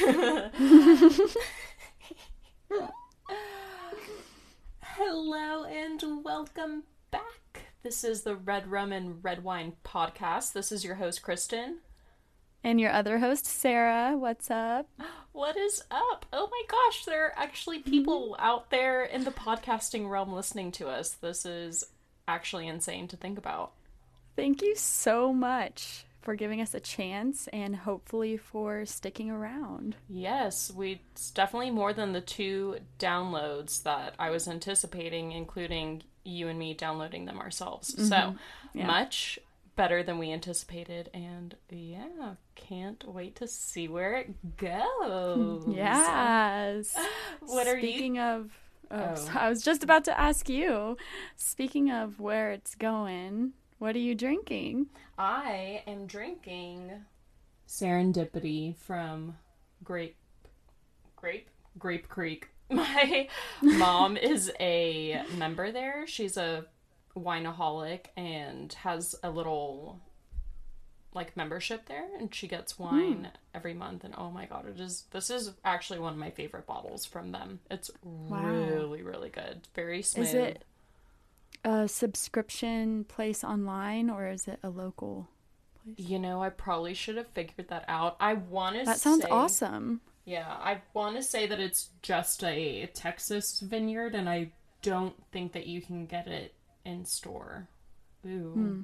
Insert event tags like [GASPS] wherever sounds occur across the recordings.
[LAUGHS] Hello and welcome back. This is the Red Rum and Red Wine podcast. This is your host, Kristen. And your other host, Sara. What's up? [GASPS] What is up? Oh my gosh, there are actually people mm-hmm. out there in the podcasting realm listening to us. This is actually insane to think about. Thank you so much for giving us a chance and hopefully for sticking around. Yes, we it's definitely more than the two downloads that I was anticipating, including you and me downloading them ourselves. So mm-hmm. Yeah. much better than we anticipated, and yeah, can't wait to see where it goes. [LAUGHS] Yes. [GASPS] What are you? Speaking of oh, Oh. so I was just about to ask you. Speaking of where it's going, what are you drinking? I am drinking Serendipity from Grape Grape? Grape Creek. [LAUGHS] My mom is a member there. She's a wineaholic and has a little like membership there and she gets hmm. wine every month and oh my god it is this is actually one of my favorite bottles from them. It's really really good. Very smooth Is it a subscription place online or is it a local place? You know, I probably should have figured that out. I want to. That sounds say, awesome. Yeah, I want to say that it's just a Texas vineyard, and I don't think that you can get it in store. Ooh. Hmm.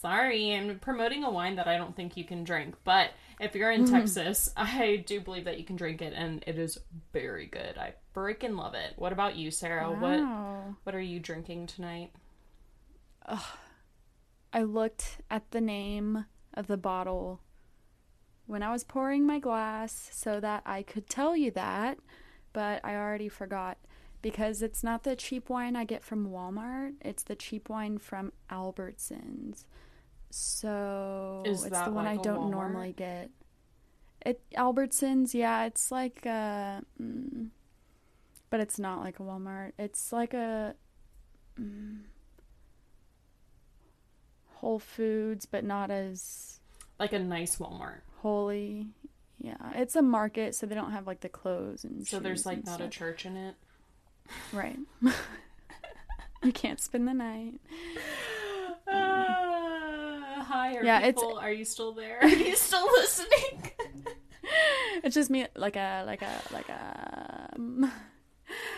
Sorry, I'm promoting a wine that I don't think you can drink. But if you're in Hmm. Texas, [LAUGHS] I do believe that you can drink it, and it is very good. I freaking love it. What about you, Sara? What Wow. What are you drinking tonight? I looked at the name of the bottle when I was pouring my glass so that I could tell you that, but I already forgot because it's not the cheap wine I get from Walmart, it's the cheap wine from Albertsons. So Is it's the one like I don't Walmart? normally get. It Albertsons, yeah, it's like a mm, but it's not like a Walmart. It's like a mm, Whole Foods, but not as Like a nice Walmart. holy. Yeah, it's a market, so they don't have like the clothes and. So there's like not a church in it. right. [LAUGHS] [LAUGHS] you can't spend the night. Uh, hi, are Yeah, it's- are you still there? [LAUGHS] Are you still listening? [LAUGHS] It's just me, like a like a like a. um,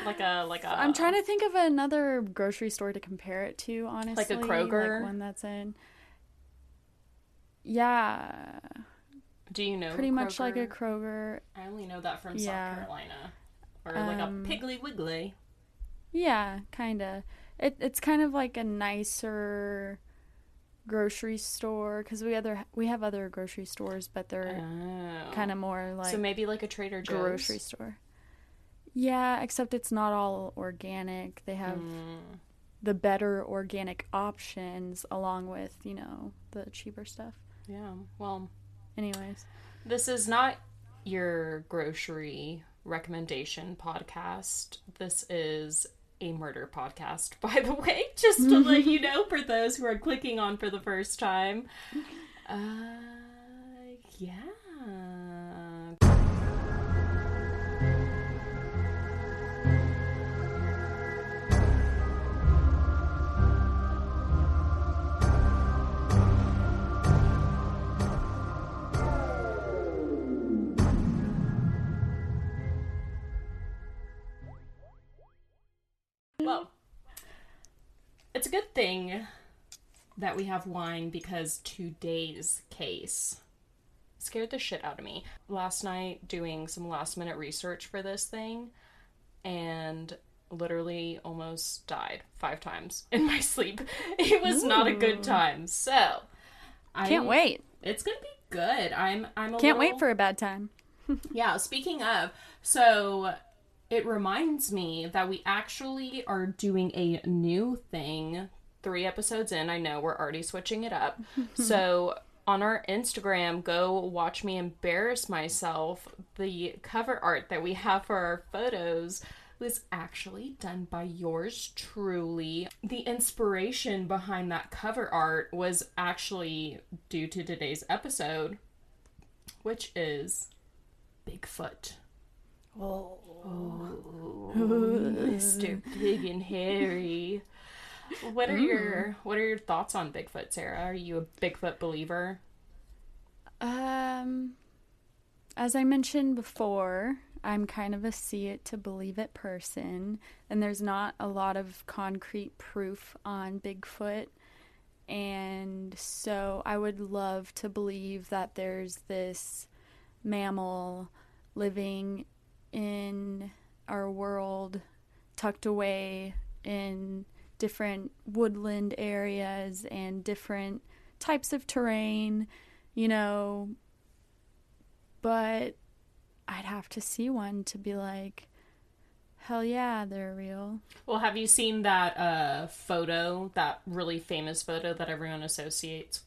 like a like a. I'm trying to think of another grocery store to compare it to. Honestly, like a Kroger? one that's in. Yeah, Do you know pretty much like a Kroger? Kroger. I only know that from Yeah. South Carolina, or like Um, a Piggly Wiggly. Yeah, kind of. It it's kind of like a nicer grocery store because we other we have other grocery stores, but they're Oh. kind of more like so maybe like a Trader Joe's grocery store. Yeah, except it's not all organic. They have Mm. the better organic options along with, you know, the cheaper stuff. Yeah. Well, Anyways. this is not your grocery recommendation podcast. This is a murder podcast, [LAUGHS] by the way, [LAUGHS] just to let you know for those who are clicking on for the first time. [LAUGHS] Uh, yeah. It's a good thing that we have wine because today's case scared the shit out of me. Last night, doing some last minute research for this thing, and literally almost died five times in my [LAUGHS] sleep. It was not a good time. So, I Can't wait. It's gonna be good. I'm. I'm. A Can't little... wait for a bad time. [LAUGHS] Yeah, speaking of, so it reminds me that we actually are doing a new thing. Three episodes in, I know we're already switching it up. [LAUGHS] so on our Instagram, go watch me embarrass myself. The cover art that we have for our photos was actually done by yours truly. The inspiration behind that cover art was actually due to today's episode, which is Bigfoot. Oh. Oh, Mr. Big and Hairy. What are your What are your thoughts on Bigfoot, Sara? Are you a Bigfoot believer? Um, as I mentioned before, I'm kind of a see it to believe it person, and there's not a lot of concrete proof on Bigfoot. And so I would love to believe that there's this mammal living in our world, tucked away in different woodland areas and different types of terrain, you know. But I'd have to see one to be like, hell yeah, they're real. Well, have you seen that uh, photo, that really famous photo that everyone associates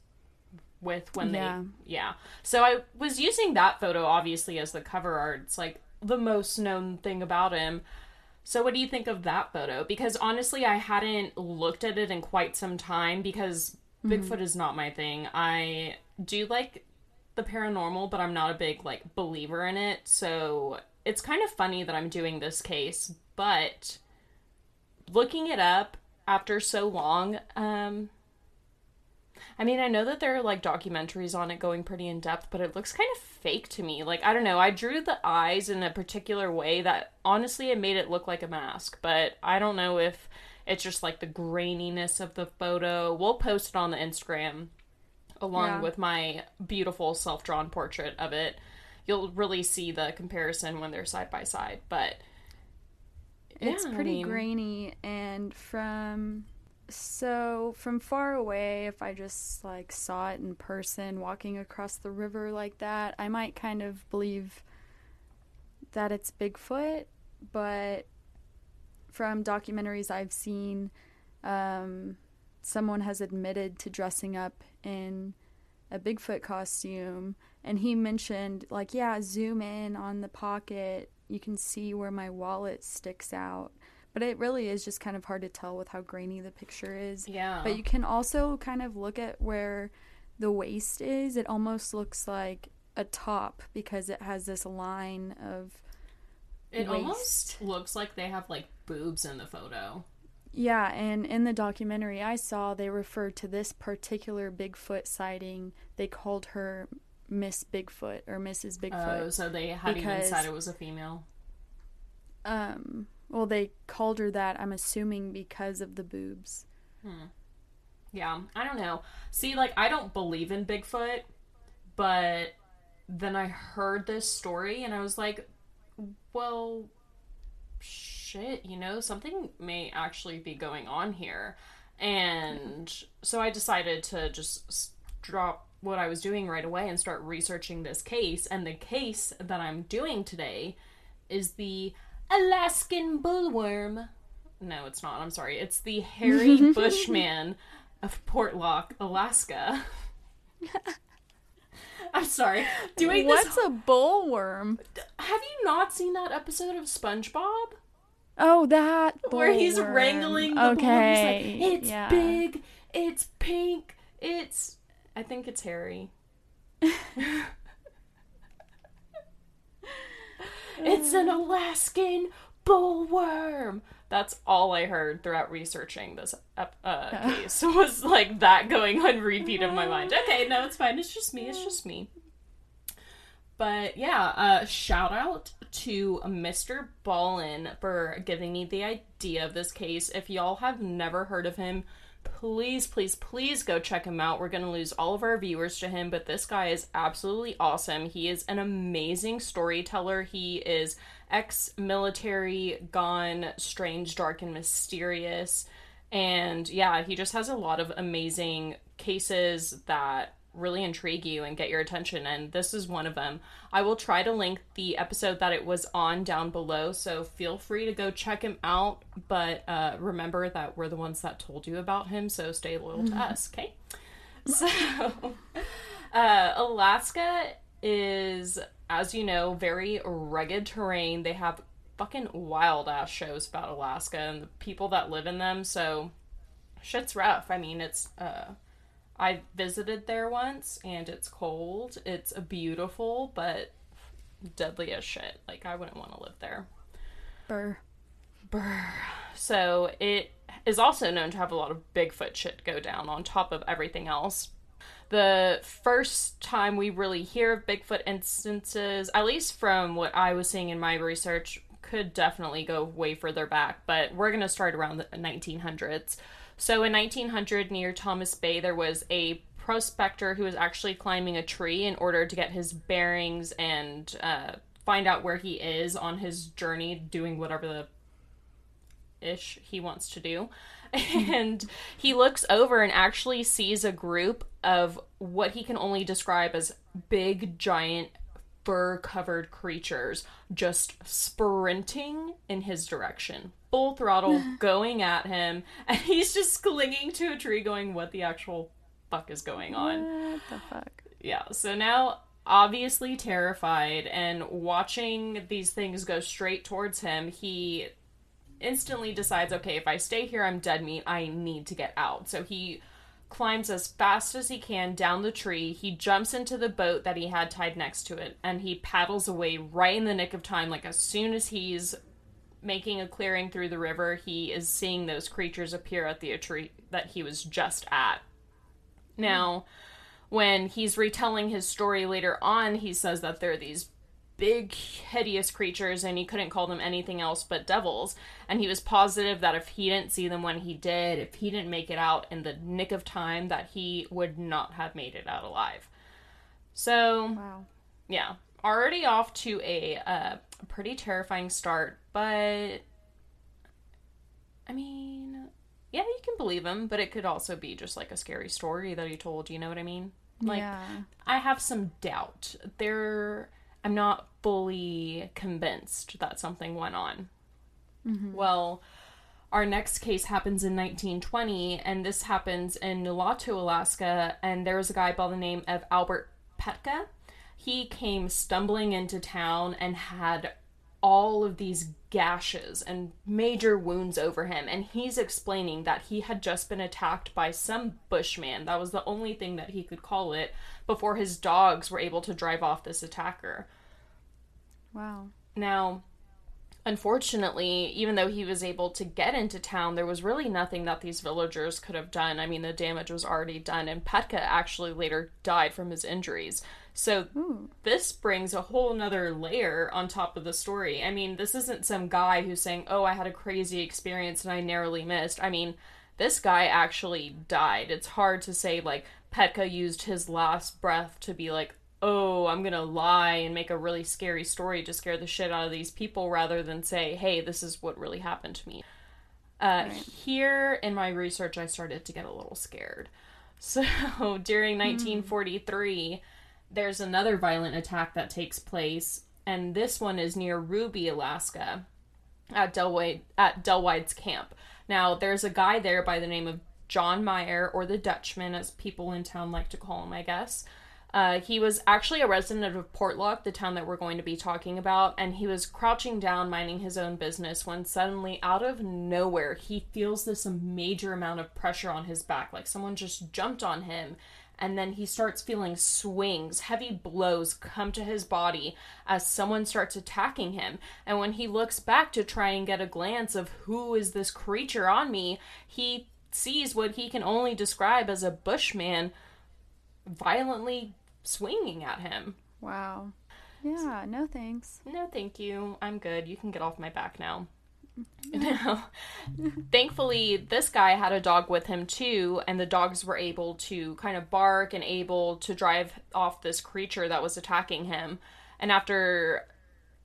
with when Yeah. they. Yeah. So I was using that photo, obviously, as the cover art. It's like the most known thing about him. So, what do you think of that photo? Because honestly, I hadn't looked at it in quite some time because Bigfoot is not my thing. I do like the paranormal, but I'm not a big like believer in it. So, it's kind of funny that I'm doing this case, but looking it up after so long, um I mean, I know that there are like documentaries on it going pretty in depth, but it looks kind of fake to me. Like, I don't know, I drew the eyes in a particular way that honestly it made it look like a mask, but I don't know if it's just like the graininess of the photo. We'll post it on the Instagram along Yeah. with my beautiful self drawn portrait of it. You'll really see the comparison when they're side by side, but It's yeah, I pretty mean- grainy and from so from far away if I just like saw it in person walking across the river like that, I might kind of believe that it's Bigfoot, but from documentaries I've seen um someone has admitted to dressing up in a Bigfoot costume and he mentioned like yeah zoom in on the pocket. You can see where my wallet sticks out but it really is just kind of hard to tell with how grainy the picture is yeah. but you can also kind of look at where the waist is it almost looks like a top because it has this line of it waist. almost looks like they have like boobs in the photo. yeah and in the documentary i saw they referred to this particular bigfoot sighting they called her miss bigfoot or mrs bigfoot Oh, so they had even said it was a female. Um, well, they called her that. I'm assuming because of the boobs. Hmm. Yeah, I don't know. See, like, I don't believe in Bigfoot, but then I heard this story and I was like, well, shit, you know, something may actually be going on here. And so I decided to just drop what I was doing right away and start researching this case. And the case that I'm doing today is the Alaskan bullworm. No, it's not. I'm sorry. It's the hairy [LAUGHS] bushman of Portlock, Alaska. [LAUGHS] I'm sorry. Doing What's this. a bullworm? Have you not seen that episode of SpongeBob Oh, that where he's wrangling the bull? Okay, He's like, it's yeah. big, it's pink, it's. I think it's hairy. [LAUGHS] it's an Alaskan bullworm. That's all I heard throughout researching this uh, case [LAUGHS] was like that going on repeat in my mind. Okay, no, it's fine. It's just me. It's just me. But yeah, uh, shout out to Mr. Ballen for giving me the idea of this case. If y'all have never heard of him, please, please, please go check him out. We're going to lose all of our viewers to him, but this guy is absolutely awesome. He is an amazing storyteller. He is ex military, gone strange, dark, and mysterious. And yeah, he just has a lot of amazing cases that really intrigue you and get your attention and this is one of them. I will try to link the episode that it was on down below so feel free to go check him out but uh, remember that we're the ones that told you about him so stay loyal to us, okay? [LAUGHS] So uh, Alaska is as you know very rugged terrain. They have fucking wild ass shows about Alaska and the people that live in them so shit's rough. I mean, it's uh I visited there once and it's cold. It's beautiful, but deadly as shit. Like I wouldn't want to live there. Burr. Brr. So it is also known to have a lot of Bigfoot shit go down on top of everything else. The first time we really hear of Bigfoot instances, at least from what I was seeing in my research, could definitely go way further back, but we're going to start around the 1900s. So in 1900, near Thomas Bay, there was a prospector who was actually climbing a tree in order to get his bearings and uh, find out where he is on his journey, doing whatever the ish he wants to do. And he looks over and actually sees a group of what he can only describe as big, giant, fur covered creatures just sprinting in his direction. Full throttle [LAUGHS] going at him. And he's just clinging to a tree, going, What the actual fuck is going on? What the fuck? Yeah, so now obviously terrified and watching these things go straight towards him, he instantly decides, okay, if I stay here, I'm dead meat. I need to get out. So he climbs as fast as he can down the tree. He jumps into the boat that he had tied next to it and he paddles away right in the nick of time. Like as soon as he's making a clearing through the river, he is seeing those creatures appear at the tree that he was just at. Now, when he's retelling his story later on, he says that there are these big, hideous creatures and he couldn't call them anything else but devils. And he was positive that if he didn't see them when he did, if he didn't make it out in the nick of time, that he would not have made it out alive. So, Wow. yeah, already off to a uh, pretty terrifying start, but I mean, yeah, you can believe him, but it could also be just like a scary story that he told. You know what I mean? Like, yeah. I have some doubt. There, I'm not fully convinced that something went on. Well, our next case happens in 1920, and this happens in Nulato, Alaska, and there was a guy by the name of Albert Petka. He came stumbling into town and had all of these gashes and major wounds over him, and he's explaining that he had just been attacked by some bushman. That was the only thing that he could call it before his dogs were able to drive off this attacker. Wow. Now, unfortunately, even though he was able to get into town, there was really nothing that these villagers could have done. I mean, the damage was already done, and Petka actually later died from his injuries. So, Ooh. this brings a whole nother layer on top of the story. I mean, this isn't some guy who's saying, Oh, I had a crazy experience and I narrowly missed. I mean, this guy actually died. It's hard to say, like, Petka used his last breath to be like, oh, I'm gonna lie and make a really scary story to scare the shit out of these people rather than say, hey, this is what really happened to me. Uh, Right. Here in my research, I started to get a little scared. [LAUGHS] So during 1943, there's another violent attack that takes place, and this one is near Ruby, Alaska, at Delwide at Delwide's camp. Now, there's a guy there by the name of John Meyer, or the Dutchman, as people in town like to call him, I guess. Uh, he was actually a resident of Portlock, the town that we're going to be talking about, and he was crouching down, minding his own business, when suddenly, out of nowhere, he feels this major amount of pressure on his back, like someone just jumped on him. And then he starts feeling swings, heavy blows come to his body as someone starts attacking him. And when he looks back to try and get a glance of who is this creature on me, he sees what he can only describe as a bushman violently swinging at him. Wow. Yeah, no thanks. No, thank you. I'm good. You can get off my back now. [LAUGHS] No. Thankfully, this guy had a dog with him too, and the dogs were able to kind of bark and able to drive off this creature that was attacking him. And after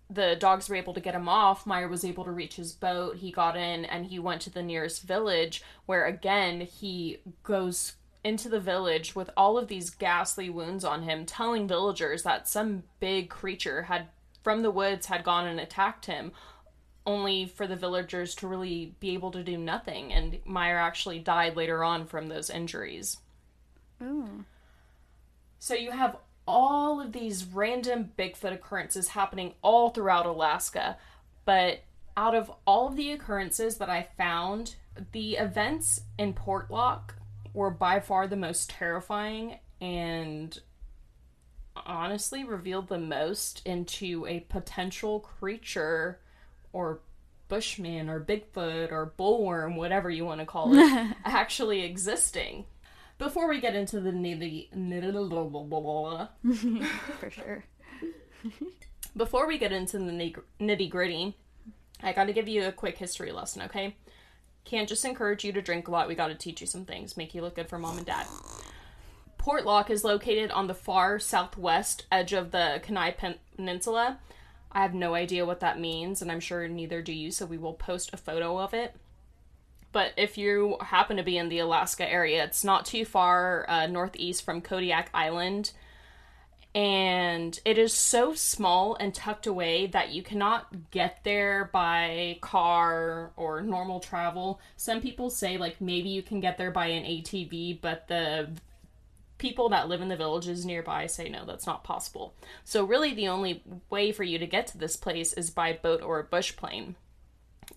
the dogs were able to get him off, Meyer was able to reach his boat. He got in and he went to the nearest village where again he goes into the village with all of these ghastly wounds on him, telling villagers that some big creature had from the woods had gone and attacked him, only for the villagers to really be able to do nothing. And Meyer actually died later on from those injuries. Ooh. So you have all of these random Bigfoot occurrences happening all throughout Alaska, but out of all of the occurrences that I found, the events in Portlock were by far the most terrifying and honestly revealed the most into a potential creature or bushman or Bigfoot or bullworm, whatever you want to call it, [LAUGHS] actually existing. Before we get into the nitty [LAUGHS] For sure. [LAUGHS] before we get into the nitty gritty, I got to give you a quick history lesson, okay? Can't just encourage you to drink a lot. We got to teach you some things, make you look good for mom and dad. Portlock is located on the far southwest edge of the Kenai Pen- Peninsula. I have no idea what that means, and I'm sure neither do you, so we will post a photo of it. But if you happen to be in the Alaska area, it's not too far uh, northeast from Kodiak Island. And it is so small and tucked away that you cannot get there by car or normal travel. Some people say, like, maybe you can get there by an ATV, but the people that live in the villages nearby say no, that's not possible. So, really, the only way for you to get to this place is by boat or a bush plane.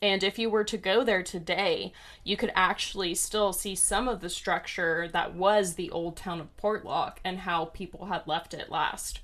And if you were to go there today, you could actually still see some of the structure that was the old town of Portlock and how people had left it last.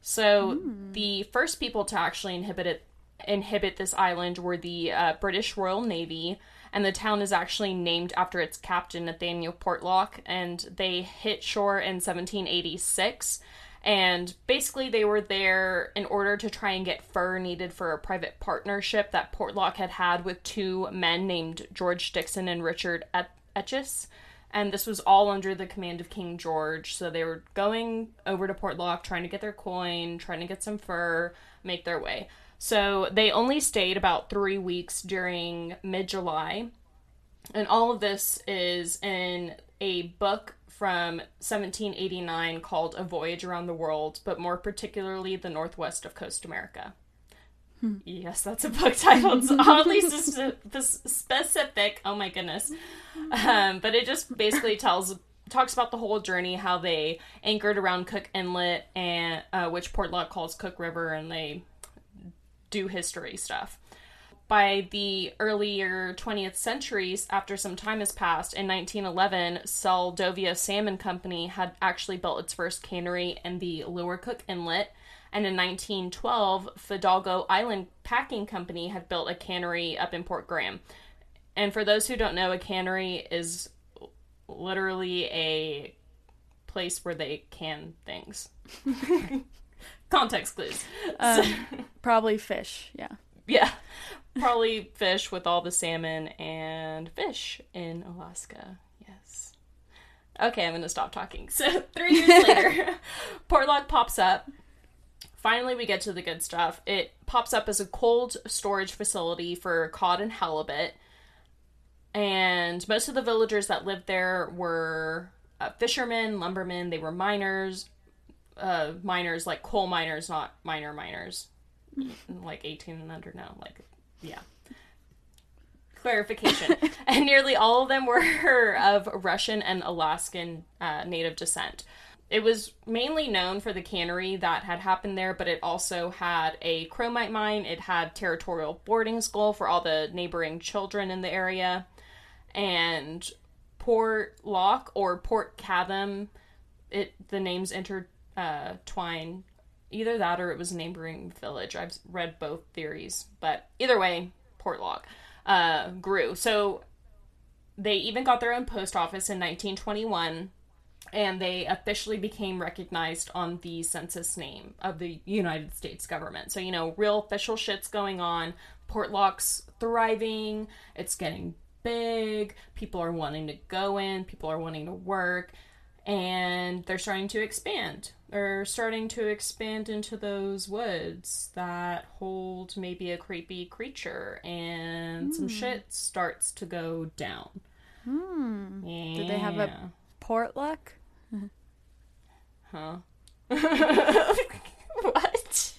So mm. the first people to actually inhabit it, inhabit this island were the uh, British Royal Navy, and the town is actually named after its captain Nathaniel Portlock. And they hit shore in 1786 and basically, they were there in order to try and get fur needed for a private partnership that Portlock had had with two men named George Dixon and Richard Et- Etches. And this was all under the command of King George. So they were going over to Portlock, trying to get their coin, trying to get some fur, make their way. So they only stayed about three weeks during mid July. And all of this is in a book from 1789 called A Voyage Around the World, but more particularly the Northwest of Coast America. Hmm. Yes, that's a book [LAUGHS] title. It's oddly [LAUGHS] specific. Oh my goodness. Um, but it just basically tells talks about the whole journey, how they anchored around Cook Inlet and uh, which Portlock calls Cook River, and they do history stuff by the earlier 20th centuries, after some time has passed, in 1911, Seldovia Salmon Company had actually built its first cannery in the Lower Cook Inlet. And in 1912, Fidalgo Island Packing Company had built a cannery up in Port Graham. And for those who don't know, a cannery is literally a place where they can things. [LAUGHS] Context clues. Um, [LAUGHS] probably fish, yeah. Yeah probably fish with all the salmon and fish in Alaska. Yes. Okay, I'm gonna stop talking. [LAUGHS] So three years [LAUGHS] later, Portlock pops up. Finally, we get to the good stuff. It pops up as a cold storage facility for cod and halibut. And most of the villagers that lived there were uh, fishermen, lumbermen, they were miners, uh, miners like coal miners, not miner miners, [LAUGHS] like 18 and under now, like yeah. Clarification. [LAUGHS] and nearly all of them were [LAUGHS] of Russian and Alaskan uh, native descent. It was mainly known for the cannery that had happened there, but it also had a chromite mine. It had territorial boarding school for all the neighboring children in the area. And Port Lock or Port Chatham, it the names intertwine Either that or it was a neighboring village. I've read both theories, but either way, Portlock uh, grew. So they even got their own post office in 1921 and they officially became recognized on the census name of the United States government. So, you know, real official shit's going on. Portlock's thriving, it's getting big, people are wanting to go in, people are wanting to work, and they're starting to expand They're starting to expand into those woods that hold maybe a creepy creature and mm. some hmm. shit starts to go down. Hmm. Yeah. Did they have a Portlock? [LAUGHS] huh? [LAUGHS] what?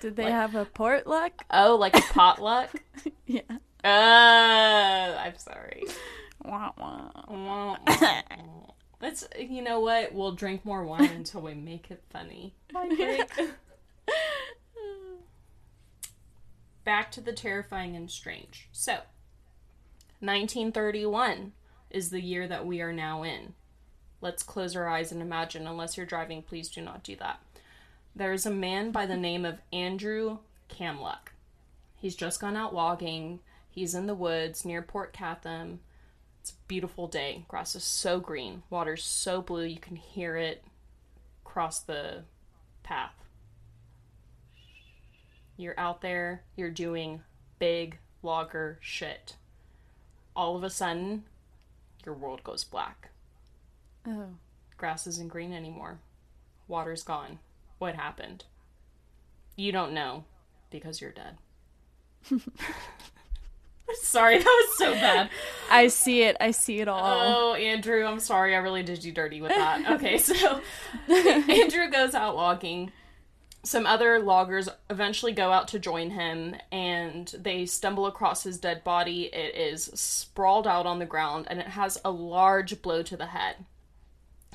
Did they like, have a Portlock? Oh, like a potluck? [LAUGHS] yeah. Uh, I'm sorry. Let's, you know what? We'll drink more wine [LAUGHS] until we make it funny. [LAUGHS] Back to the terrifying and strange. So, 1931 is the year that we are now in. Let's close our eyes and imagine. Unless you're driving, please do not do that. There's a man by the name of Andrew Kamluck. He's just gone out logging. He's in the woods near Port Chatham. It's a beautiful day. Grass is so green, water's so blue, you can hear it cross the path. You're out there, you're doing big logger shit. All of a sudden, your world goes black. Oh. Grass isn't green anymore. Water's gone. What happened? You don't know because you're dead. [LAUGHS] [LAUGHS] sorry, that was so bad. I see it. I see it all. Oh, Andrew, I'm sorry. I really did you dirty with that. Okay, so [LAUGHS] Andrew goes out logging. Some other loggers eventually go out to join him and they stumble across his dead body. It is sprawled out on the ground and it has a large blow to the head.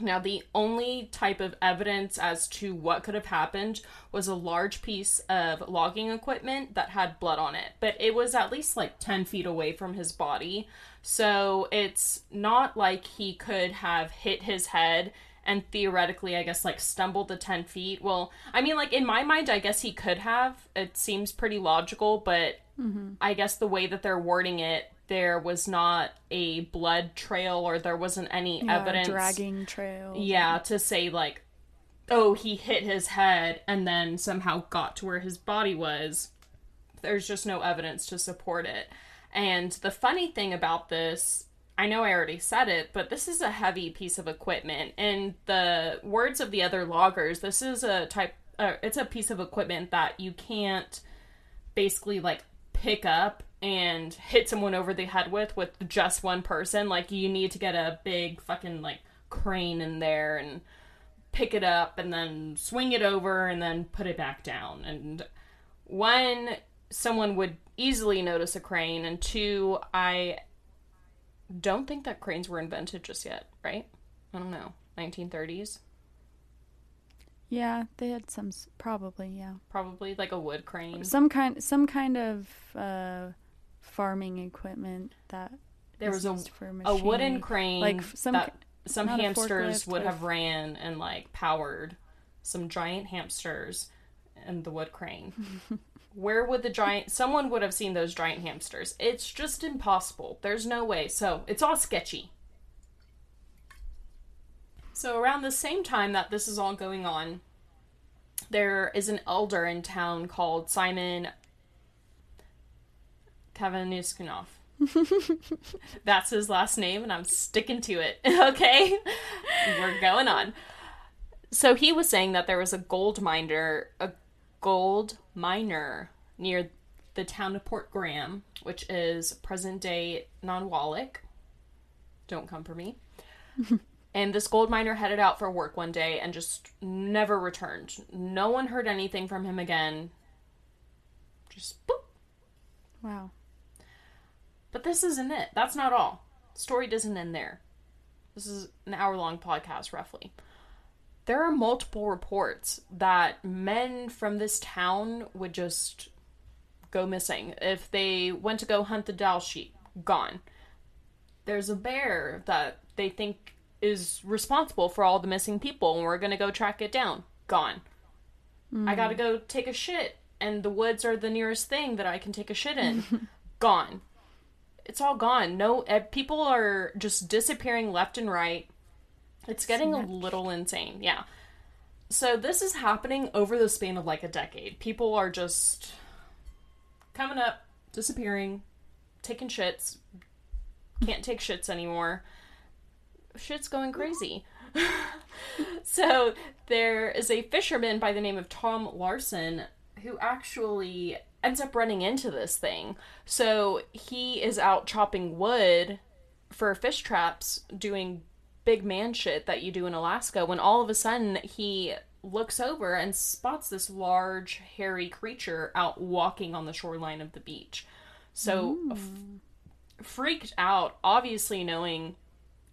Now, the only type of evidence as to what could have happened was a large piece of logging equipment that had blood on it, but it was at least like 10 feet away from his body. So it's not like he could have hit his head and theoretically, I guess, like stumbled the 10 feet. Well, I mean, like in my mind, I guess he could have. It seems pretty logical, but mm-hmm. I guess the way that they're wording it, there was not a blood trail or there wasn't any Yeah, evidence dragging trail. yeah to say like oh he hit his head and then somehow got to where his body was. There's just no evidence to support it. And the funny thing about this i know i already said it but this is a heavy piece of equipment. In the words of the other loggers this is a type uh, it's a piece of equipment that you can't basically like pick up and hit someone over the head with with just one person like you need to get a big fucking like crane in there and pick it up and then swing it over and then put it back down. And one someone would easily notice a crane and two i don't think that cranes were invented just yet right? I don't know. 1930s Yeah, they had some probably, yeah. probably like a wood crane Some kind some kind of uh farming equipment that there was a used for a wooden crane like some that some hamsters would have ran and like powered some giant hamsters and the wood crane. [LAUGHS] Where would the giant someone would have seen those giant hamsters? It's just impossible. There's no way. So, it's all sketchy. So, around the same time that this is all going on, there is an elder in town called Simon Kavaniskunov. [LAUGHS] That's his last name, and I'm sticking to it. [LAUGHS] okay? We're going on. So he was saying that there was a gold miner, a gold miner near the town of Port Graham, which is present day Nanwalek. Don't come for me. [LAUGHS] and this gold miner headed out for work one day and just never returned. No one heard anything from him again. Just boop. wow. But this isn't it. That's not all. Story doesn't end there. This is an hour long podcast, roughly. There are multiple reports that men from this town would just go missing. If they went to go hunt the Dall sheep, gone. There's a bear that they think is responsible for all the missing people, and we're gonna go track it down. Gone. I hmm. gotta go take a shit, and the woods are the nearest thing that I can take a shit in. [LAUGHS] gone it's all gone. No, people are just disappearing left and right. It's getting a little insane. Yeah. So this is happening over the span of like a decade. People are just coming up, disappearing, taking shits, can't take shits anymore. Shit's going crazy. [LAUGHS] so there is a fisherman by the name of Tom Larson who actually ends up running into this thing. So he is out chopping wood for fish traps, doing big man shit that you do in Alaska, when all of a sudden he looks over and spots this large, hairy creature out walking on the shoreline of the beach. So, f- freaked out, obviously knowing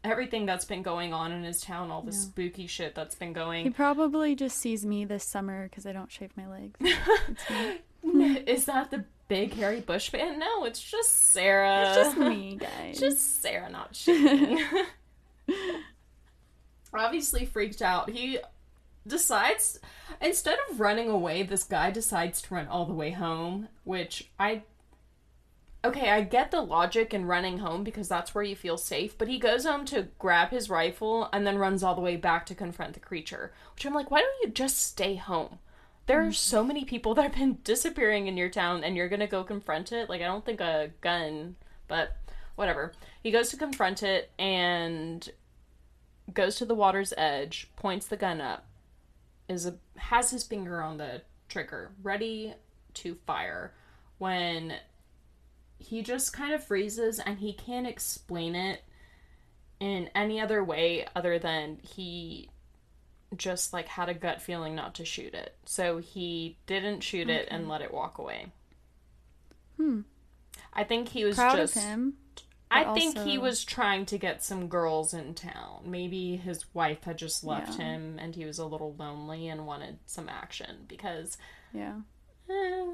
everything that's been going on in his town, all the spooky shit that's been going. He probably just sees me this summer because I don't shave my legs. [LAUGHS] [LAUGHS] Is that the big hairy bush man? No, it's just Sara. It's just me, guys. [LAUGHS] Just Sara not shaving. obviously freaked out. He decides instead of running away, this guy decides to run all the way home, which I Okay, I get the logic in running home because that's where you feel safe, but he goes home to grab his rifle and then runs all the way back to confront the creature. Which I'm like, why don't you just stay home? There are so many people [LAUGHS] that have been disappearing in your town and you're gonna go confront it. Like, I don't think a gun, but whatever. He goes to confront it and goes to the water's edge, points the gun up, is a, has his finger on the trigger, ready to fire. When he just kind of freezes and he can't explain it in any other way other than he just like had a gut feeling not to shoot it. So he didn't shoot it and let it walk away. Hmm. I think he was Proud just him. I but think he was trying to get some girls in town. Maybe his wife had just left Yeah. him and he was a little lonely and wanted some action because Yeah. eh.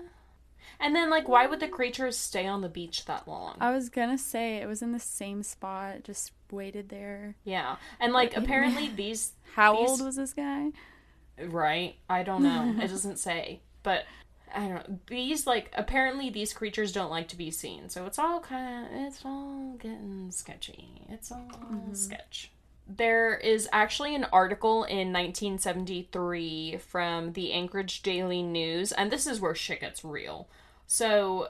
And then like why would the creatures stay on the beach that long? I was gonna say it was in the same spot, just waited there. yeah. And like [LAUGHS] apparently these How These- old was this guy? right? I don't know. [LAUGHS] it doesn't say. But I don't know. These like apparently these creatures don't like to be seen. So it's all kind of it's all getting sketchy. It's all mm-hmm. sketch. There is actually an article in 1973 from the Anchorage Daily News, and this is where shit gets real. So,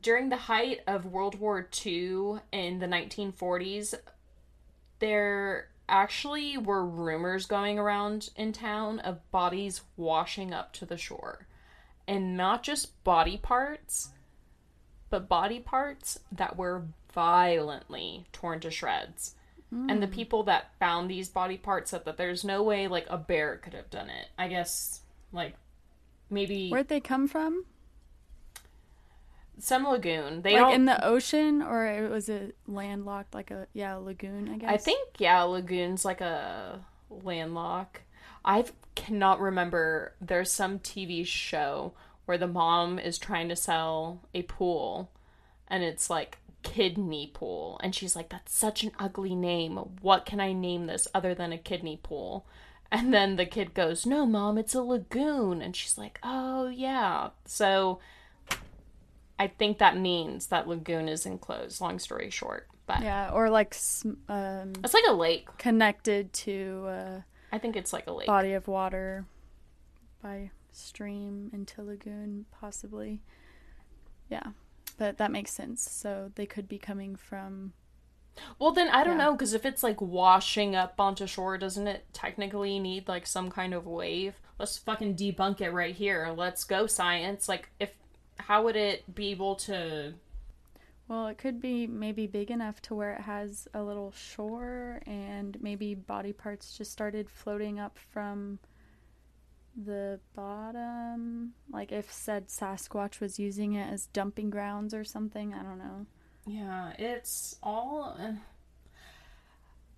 during the height of World War II in the 1940s, there actually were rumors going around in town of bodies washing up to the shore. And not just body parts, but body parts that were violently torn to shreds. And the hmm. people that found these body parts said that there's no way like a bear could have done it. I guess like maybe Where'd they come from? some lagoon. They like don't in the ocean, or it was a landlocked, like a yeah lagoon? I guess. I think yeah, lagoon's like a landlock. I cannot remember. There's some TV show where the mom is trying to sell a pool, and it's like kidney pool, and she's like, "That's such an ugly name. What can I name this other than a kidney pool?" And then the kid goes, "No, mom, it's a lagoon," and she's like, "Oh yeah." So I think that means that lagoon is enclosed. Long story short, but Yeah, or like um, it's like a lake. connected to I think it's like a lake. body of water by stream into lagoon, possibly. Yeah, but that makes sense. So they could be coming from. Well, then I don't Yeah. know because if it's like washing up onto shore, doesn't it technically need like some kind of wave? Let's fucking debunk it right here. Let's go science. Like, if how would it be able to? Well, it could be maybe big enough to where it has a little shore, and maybe body parts just started floating up from the bottom. Like if said Sasquatch was using it as dumping grounds or something. I don't know. Yeah, it's all. uh,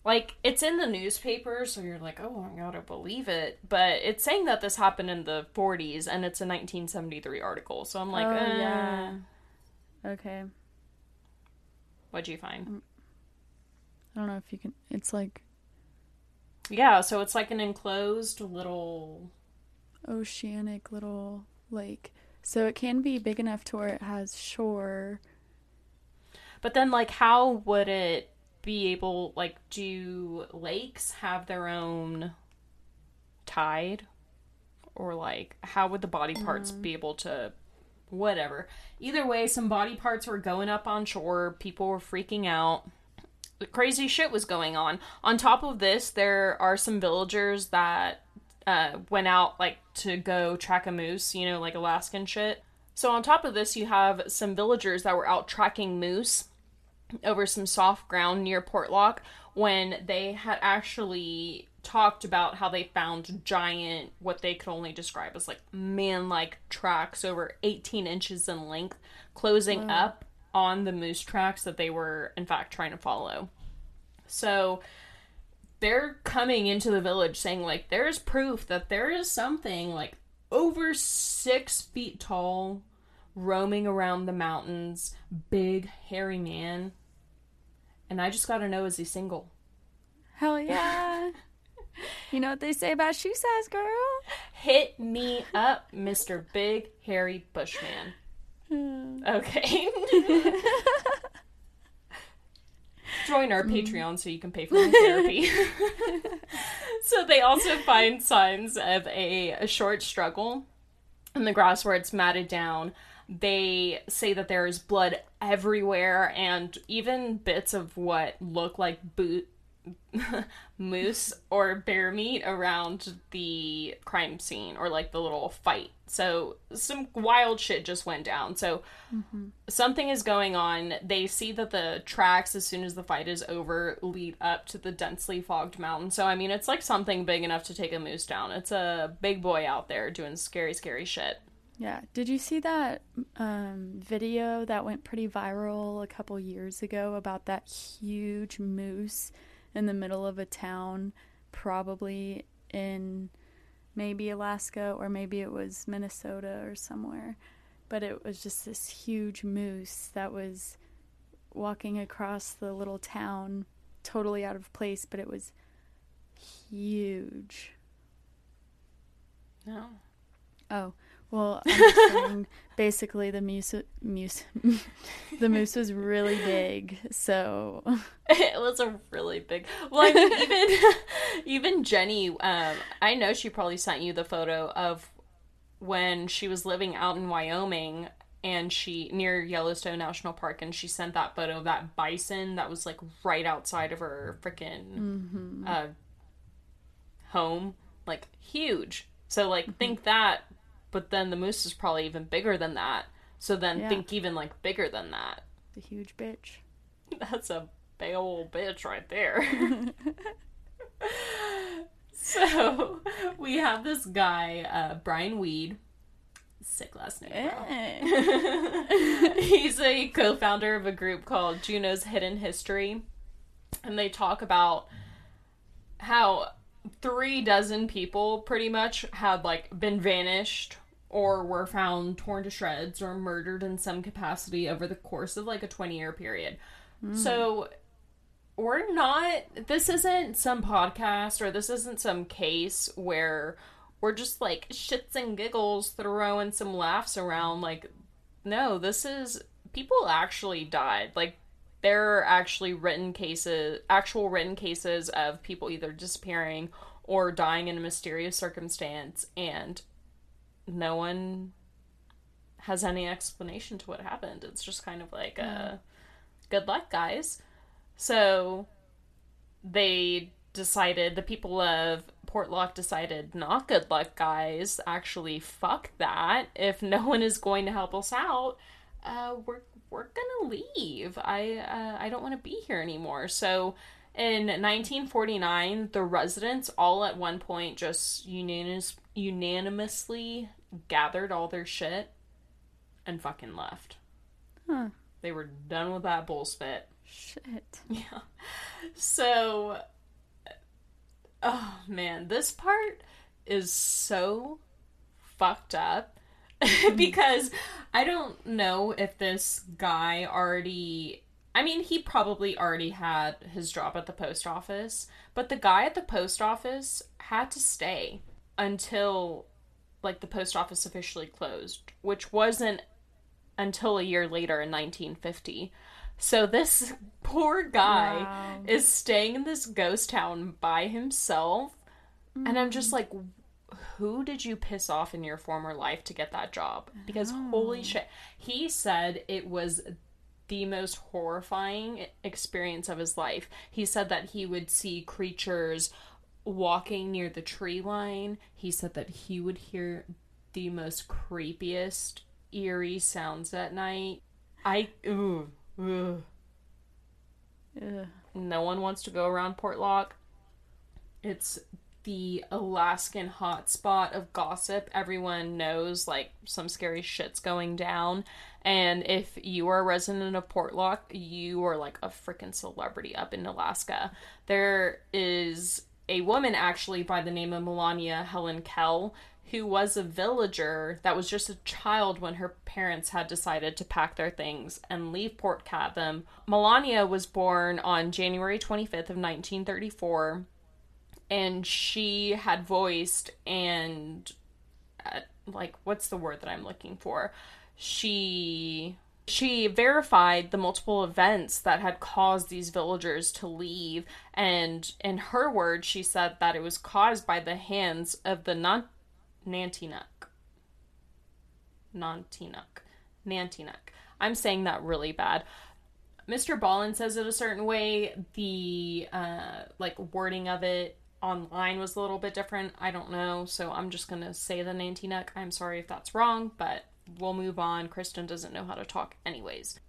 Like it's in the newspaper, so you're like, oh, I gotta believe it. But it's saying that this happened in the 40s, and it's a 1973 article. So I'm like, Oh, eh, yeah. Okay. what'd you find? I don't know if you can. It's like Yeah, so it's like an enclosed little oceanic little lake. So it can be big enough to where it has shore. But then, like, how would it be able, like, do lakes have their own tide? Or, like, how would the body parts mm. be able to. Whatever. Either way, some body parts were going up on shore. People were freaking out. Crazy shit was going on. On top of this, there are some villagers that uh, went out, like, to go track a moose, you know, like Alaskan shit. So, on top of this, you have some villagers that were out tracking moose over some soft ground near Portlock when they had actually talked about how they found giant, what they could only describe as like man like tracks over 18 inches in length, closing up on the moose tracks that they were, in fact, trying to follow. So they're coming into the village saying, like, there's proof that there is something like over six feet tall roaming around the mountains, big, hairy man. And I just gotta know is he single? Hell yeah! [LAUGHS] You know what they say about shoe size, girl? Hit me up, Mr. Big Hairy Bushman. [LAUGHS] Okay. [LAUGHS] Join our mm-hmm. Patreon so you can pay for my therapy. [LAUGHS] so they also find signs of a, a short struggle in the grass where it's matted down. They say that there is blood everywhere and even bits of what look like boot [LAUGHS] moose or bear meat around the crime scene or like the little fight. So some wild shit just went down. So something is going on. They see that the tracks, as soon as the fight is over, lead up to the densely fogged mountain. So I mean, it's like something big enough to take a moose down. It's a big boy out there doing scary, scary shit. Yeah. Did you see that um, video that went pretty viral a couple years ago about that huge moose in the middle of a town, probably in maybe Alaska or maybe it was Minnesota or somewhere? But it was just this huge moose that was walking across the little town, totally out of place, but it was huge. No. Oh, well, saying, [LAUGHS] basically the moose, moose, [LAUGHS] the moose was really big. So [LAUGHS] it was a really big. Well, I mean, even even Jenny, um, I know she probably sent you the photo of when she was living out in Wyoming and she near Yellowstone National Park, and she sent that photo of that bison that was like right outside of her freaking uh, home, like huge. So like think that, but then the moose is probably even bigger than that. So then Yeah. think even like bigger than that. the huge bitch. [LAUGHS] That's a big old bitch right there. [LAUGHS] so we have this guy, uh, Brian Weed. Sick last name. Eh. [LAUGHS] He's a co-founder of a group called Juneau's Hidden History, and they talk about how three dozen people pretty much had like been vanished or were found torn to shreds or murdered in some capacity over the course of like a 20 year period. Hmm. So we're not this isn't some podcast or this isn't some case where we're just like shits and giggles throwing some laughs around like no this is people actually died like there are actually written cases actual written cases of people either disappearing or dying in a mysterious circumstance and no one has any explanation to what happened. It's just kind of like uh good luck guys. So they decided the people of Portlock decided not good luck guys. Actually fuck that. If no one is going to help us out uh we're we're gonna leave. I uh, i don't want to be here anymore. So in 1949 the residents all at one point just unanimous, unanimously gathered all their shit and fucking left Huh. they were done with that bull spit Shit. [LAUGHS] yeah. So, oh man, this part is so fucked up [LAUGHS] mm-hmm. because I don't know if this guy already. I mean, he probably already had his job at the post office, but the guy at the post office had to stay until like the post office officially closed, which wasn't until a year later in 1950. So this [LAUGHS] poor guy Wow. is staying in this ghost town by himself. And I'm just mm-hmm. like, who did you piss off in your former life to get that job? Because holy shit. He said it was the most horrifying experience of his life. He said that he would see creatures walking near the tree line. He said that he would hear the most creepiest, eerie sounds at night. I, ooh, ooh. Ugh. No one wants to go around Portlock. It's the Alaskan hotspot of gossip. Everyone knows like some scary shit's going down. And if you are a resident of Portlock, you are like a freaking celebrity up in Alaska. There is a woman actually by the name of Melania Helen Kell who was a villager that was just a child when her parents had decided to pack their things and leave Port Chatham. Melania was born on January 25th of 1934 and she had voiced and uh, like what's the word that I'm looking for? She she verified the multiple events that had caused these villagers to leave and in her words she said that it was caused by the hands of the non Nantiinaq. Nantiinaq. Nantiinaq. I'm saying that really bad. Mr. Ballen says it a certain way. The uh, like wording of it online was a little bit different. I don't know, so I'm just gonna say the Nantiinaq. I'm sorry if that's wrong, but we'll move on. Kristen doesn't know how to talk, anyways.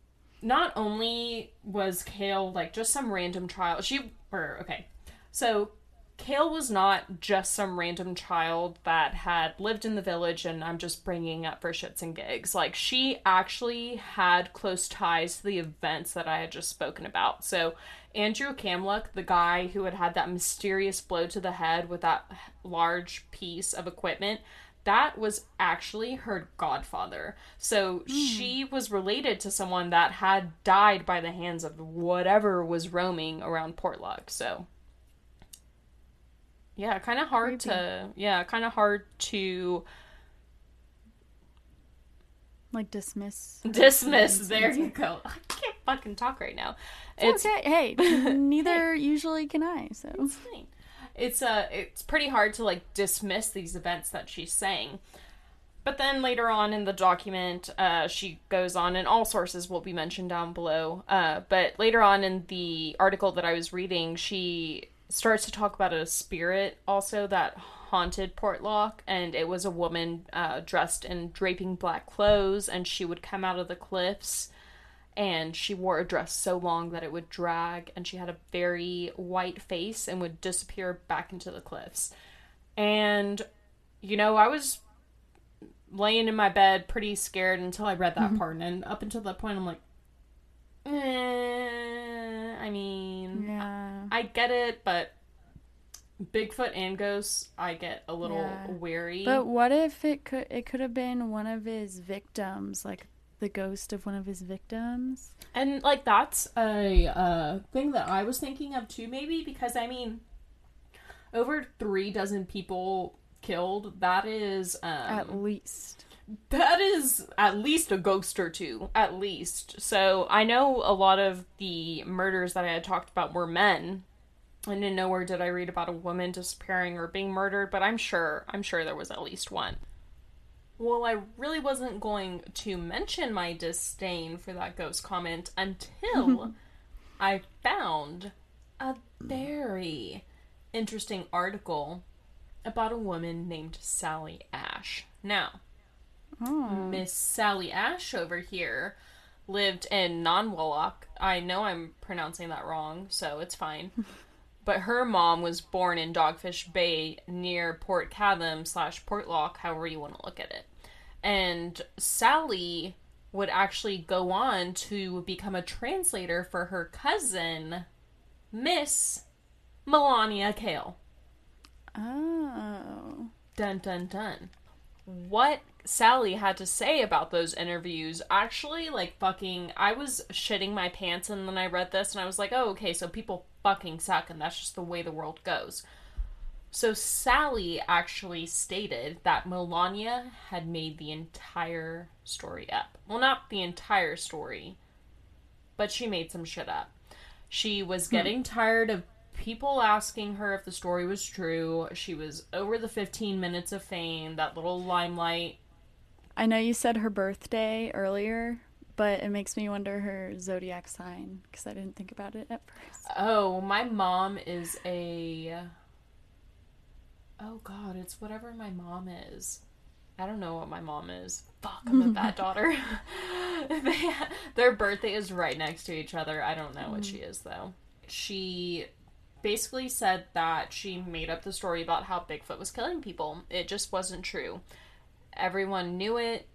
Not only was Kale like just some random child, she or okay, so Kale was not just some random child that had lived in the village and I'm just bringing up for shits and gigs. Like, she actually had close ties to the events that I had just spoken about. So, Andrew Kamluck, the guy who had had that mysterious blow to the head with that large piece of equipment, that was actually her godfather. So mm. she was related to someone that had died by the hands of whatever was roaming around Portlock. So yeah, kind of hard Creepy. to yeah, kind of hard to like dismiss. Dismiss. There you go. I can't fucking talk right now. It's, it's okay. Hey, [LAUGHS] neither hey. usually can I. So it's fine. It's uh, it's pretty hard to like dismiss these events that she's saying. But then later on in the document, uh, she goes on, and all sources will be mentioned down below. Uh, but later on in the article that I was reading, she starts to talk about a spirit also that haunted Portlock, and it was a woman uh, dressed in draping black clothes, and she would come out of the cliffs, and she wore a dress so long that it would drag, and she had a very white face and would disappear back into the cliffs. And, you know, I was laying in my bed pretty scared until I read that mm-hmm. part, and up until that point, I'm like, eh, I mean, yeah. I, I get it, but Bigfoot and ghosts, I get a little yeah. wary. But what if it could it could have been one of his victims, like the ghost of one of his victims? And like that's a uh, thing that I was thinking of too, maybe because I mean, over three dozen people killed. That is um, at least that is at least a ghost or two, at least. So I know a lot of the murders that I had talked about were men. And in nowhere did I read about a woman disappearing or being murdered, but I'm sure, I'm sure there was at least one. Well, I really wasn't going to mention my disdain for that ghost comment until [LAUGHS] I found a very interesting article about a woman named Sally Ash. Now, Oh. Miss Sally Ash over here lived in Nanwalek. I know I'm pronouncing that wrong, so it's fine. [LAUGHS] but her mom was born in Dogfish Bay near Port Chatham slash Portlock, however you want to look at it. And Sally would actually go on to become a translator for her cousin, Miss Melania Kale. Oh. Dun dun dun. What Sally had to say about those interviews actually like fucking I was shitting my pants and then I read this and I was like, "Oh, okay, so people fucking suck and that's just the way the world goes." So Sally actually stated that Melania had made the entire story up. Well, not the entire story, but she made some shit up. She was hmm. getting tired of people asking her if the story was true. She was over the 15 minutes of fame, that little limelight I know you said her birthday earlier, but it makes me wonder her zodiac sign because I didn't think about it at first. Oh, my mom is a. Oh God, it's whatever my mom is. I don't know what my mom is. Fuck, I'm a [LAUGHS] bad daughter. [LAUGHS] they, their birthday is right next to each other. I don't know what she is though. She basically said that she made up the story about how Bigfoot was killing people. It just wasn't true. Everyone knew it,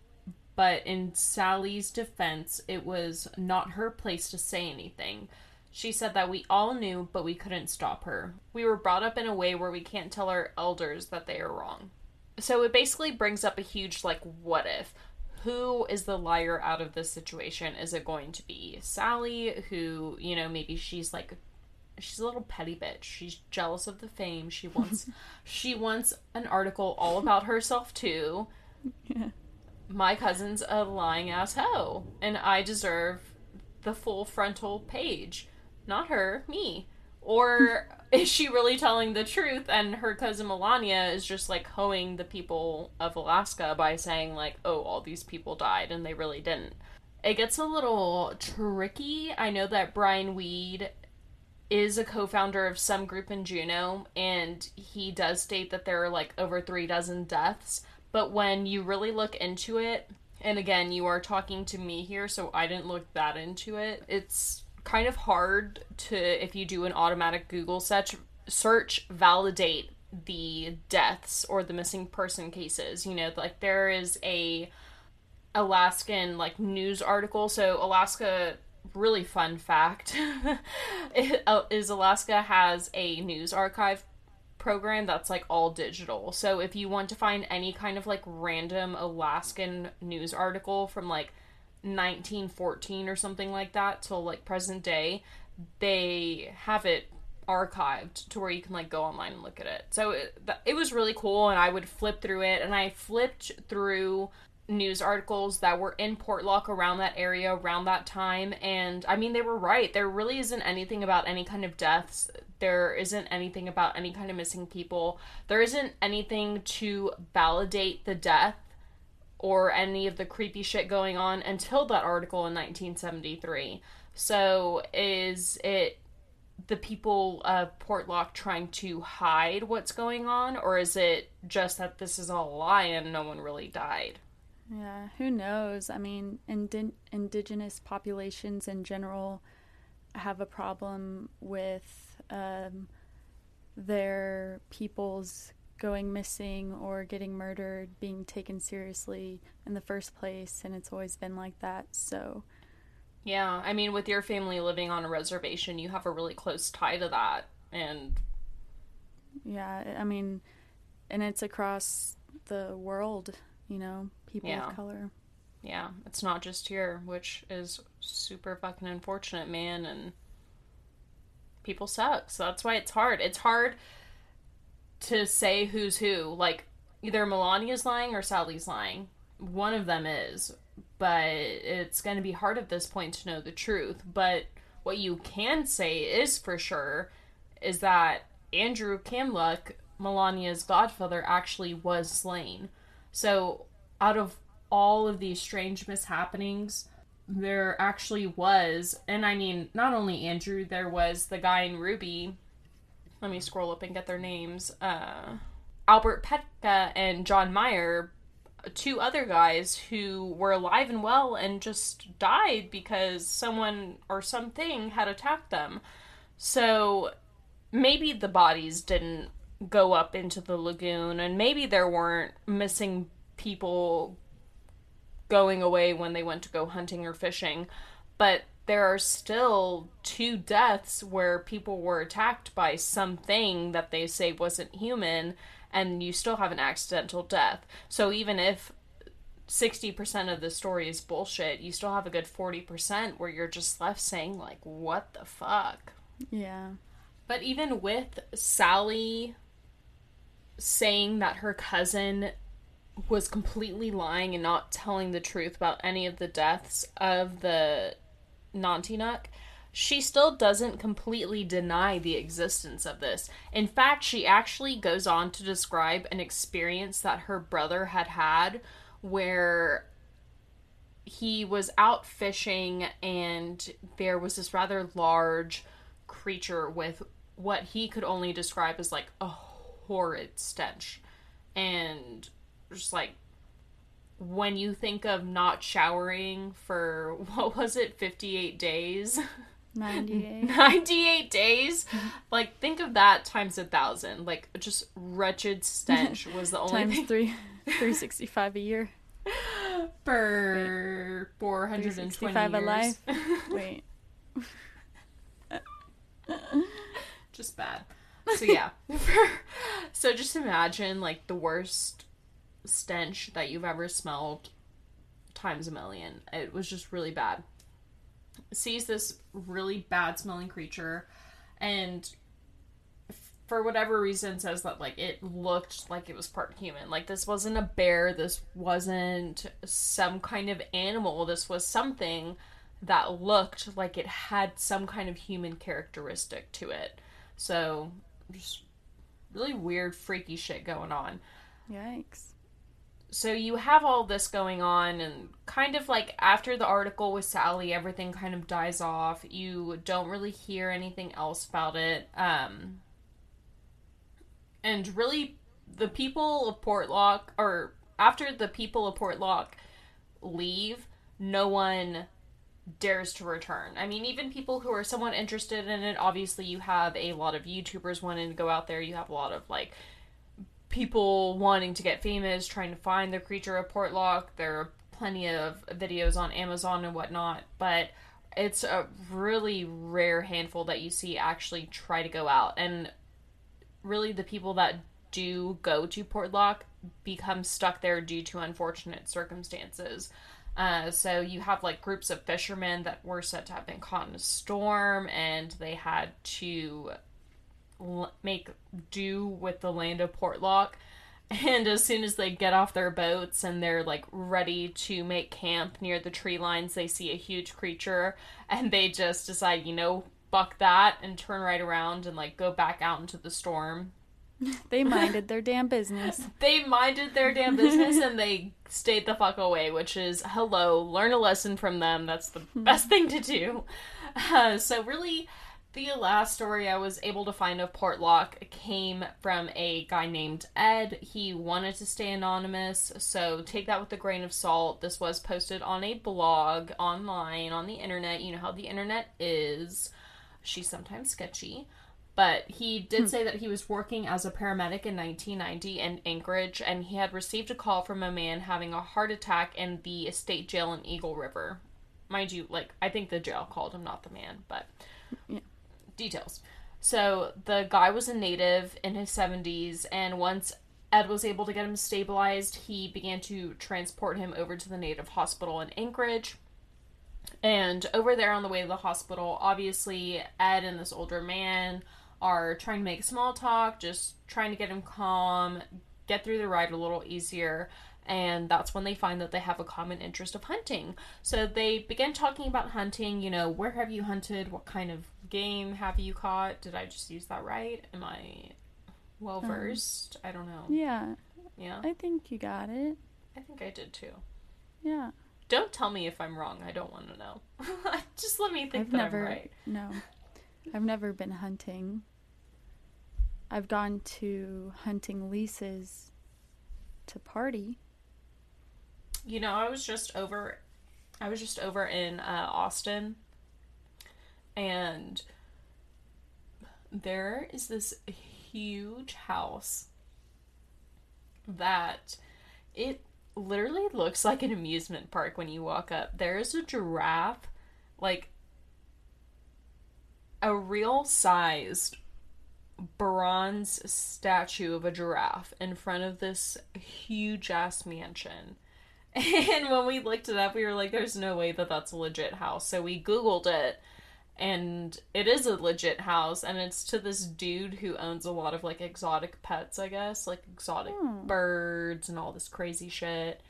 but in Sally's defense, it was not her place to say anything. She said that we all knew, but we couldn't stop her. We were brought up in a way where we can't tell our elders that they are wrong. So it basically brings up a huge, like, what if? Who is the liar out of this situation? Is it going to be Sally, who, you know, maybe she's like she's a little petty bitch. She's jealous of the fame. She wants [LAUGHS] she wants an article all about herself too. Yeah. My cousin's a lying ass hoe, and I deserve the full frontal page. Not her, me. Or [LAUGHS] is she really telling the truth and her cousin Melania is just like hoeing the people of Alaska by saying like, "Oh, all these people died and they really didn't." It gets a little tricky. I know that Brian Weed is a co-founder of some group in Juneau and he does state that there are like over 3 dozen deaths, but when you really look into it, and again, you are talking to me here, so I didn't look that into it. It's kind of hard to if you do an automatic Google search search validate the deaths or the missing person cases. You know, like there is a Alaskan like news article. So Alaska really fun fact [LAUGHS] uh, is Alaska has a news archive program that's like all digital. So if you want to find any kind of like random Alaskan news article from like 1914 or something like that till like present day, they have it archived to where you can like go online and look at it. So it, it was really cool and I would flip through it and I flipped through news articles that were in Portlock around that area around that time and I mean they were right. There really isn't anything about any kind of deaths. There isn't anything about any kind of missing people. There isn't anything to validate the death or any of the creepy shit going on until that article in 1973. So is it the people of Portlock trying to hide what's going on or is it just that this is all a lie and no one really died? Yeah, who knows? I mean, indi- indigenous populations in general have a problem with um, their peoples going missing or getting murdered being taken seriously in the first place, and it's always been like that. So, yeah, I mean, with your family living on a reservation, you have a really close tie to that, and yeah, I mean, and it's across the world, you know, people Yeah. of color. yeah, it's not just here, which is super fucking unfortunate, man, and people suck. So that's why it's hard. It's hard to say who's who. Like either Melania's lying or Sally's lying. One of them is, but it's going to be hard at this point to know the truth. But what you can say is for sure is that Andrew Kamluck, Melania's godfather, actually was slain. So out of all of these strange mishappenings, there actually was, and I mean, not only Andrew, there was the guy in Ruby. Let me scroll up and get their names. Uh, Albert Petka and John Meyer, two other guys who were alive and well and just died because someone or something had attacked them. So maybe the bodies didn't go up into the lagoon, and maybe there weren't missing people going away when they went to go hunting or fishing. But there are still two deaths where people were attacked by something that they say wasn't human, and you still have an accidental death. So even if 60% of the story is bullshit, you still have a good 40% where you're just left saying, like, what the fuck? Yeah. But even with Sally saying that her cousin was completely lying and not telling the truth about any of the deaths of the Nantiinaq, she still doesn't completely deny the existence of this. In fact, she actually goes on to describe an experience that her brother had had where he was out fishing and there was this rather large creature with what he could only describe as like a horrid stench. And just like when you think of not showering for [LAUGHS] what was it, 58 days? [LAUGHS] 98. 98 days? Like, think of that times a thousand. Like, just wretched [LAUGHS] stench was the only Times thing three, 365 a year. for 420 365 a life. Wait. just bad. So yeah. so just imagine like the worst stench that you've ever smelled times a million. It was just really bad. Sees this really bad smelling creature and for whatever reason says that like it looked like it was part human. Like this wasn't a bear, this wasn't some kind of animal. This was something that looked like it had some kind of human characteristic to it. So just really weird freaky shit going on. Yikes. So you have all this going on and kind of like after the article with Sally everything kind of dies off. You don't really hear anything else about it. Um and really the people of Portlock or after the people of Portlock leave, no one dares to return. I mean, even people who are somewhat interested in it, obviously you have a lot of YouTubers wanting to go out there, you have a lot of like people wanting to get famous, trying to find the creature of Portlock. There are plenty of videos on Amazon and whatnot, but it's a really rare handful that you see actually try to go out. And really the people that do go to Portlock become stuck there due to unfortunate circumstances. Uh, so you have like groups of fishermen that were said to have been caught in a storm and they had to make do with the land of Portlock. [LAUGHS] And as soon as they get off their boats and they're like ready to make camp near the tree lines, they see a huge creature [LAUGHS] and they just decide, you know, fuck that and turn right around and like go back out into the storm. [LAUGHS] They minded their damn business. They minded their damn business and they stayed the fuck away, which is hello, learn a lesson from them. That's the best thing to do. Uh, so, really, the last story I was able to find of Portlock came from a guy named Ed. He wanted to stay anonymous, so take that with a grain of salt. This was posted on a blog online on the internet. You know how the internet is. She's sometimes sketchy. But he did hmm. say that he was working as a paramedic in 1990 in Anchorage, and he had received a call from a man having a heart attack in the state jail in Eagle River. Mind you, like, I think the jail called him, not the man, but Yeah. Details. So the guy was a native in his 70s, and once Ed was able to get him stabilized, he began to transport him over to the native hospital in Anchorage. And over there on the way to the hospital, obviously, Ed and this older man are trying to make small talk, just trying to get him calm, get through the ride a little easier. And that's when they find that they have a common interest of hunting. So they begin talking about hunting. You know, where have you hunted? What kind of game have you caught? Did I just use that right? Am I well um, versed? I don't know. Yeah, Yeah, I think you got it. I think I did too. Yeah. Don't tell me if I'm wrong. I don't want to know. [LAUGHS] just let me think I've that never I'm right. no. I've never been hunting. I've gone to hunting leases to party. You know, I was just over I was just over in uh, Austin and there is this huge house that it literally looks like an amusement park when you walk up. There is a giraffe like a real sized bronze statue of a giraffe in front of this huge ass mansion. [LAUGHS] And when we looked it up, we were like, there's no way that that's a legit house. So we Googled it, and it is a legit house, and it's to this dude who owns a lot of like exotic pets, I guess, like exotic Hmm. birds and all this crazy shit.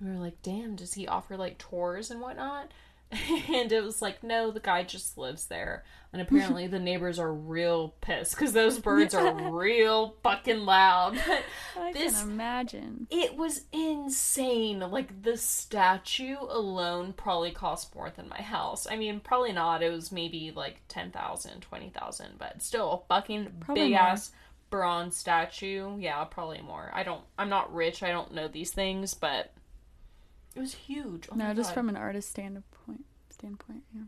We were like, damn, does he offer like tours and whatnot? [LAUGHS] And it was like, no, the guy just lives there. And apparently the neighbors are real pissed because those birds are [LAUGHS] real fucking loud. But [LAUGHS] I This- can imagine. it was insane. Like the statue alone probably cost more than my house. I mean, probably not. It was maybe like 10,000, 20,000, but still a fucking Probably big more. ass bronze statue. Yeah, probably more. I don't I'm not rich. I don't know these things, but it was huge. Oh no, just God. from an artist standpoint. Standpoint, yeah.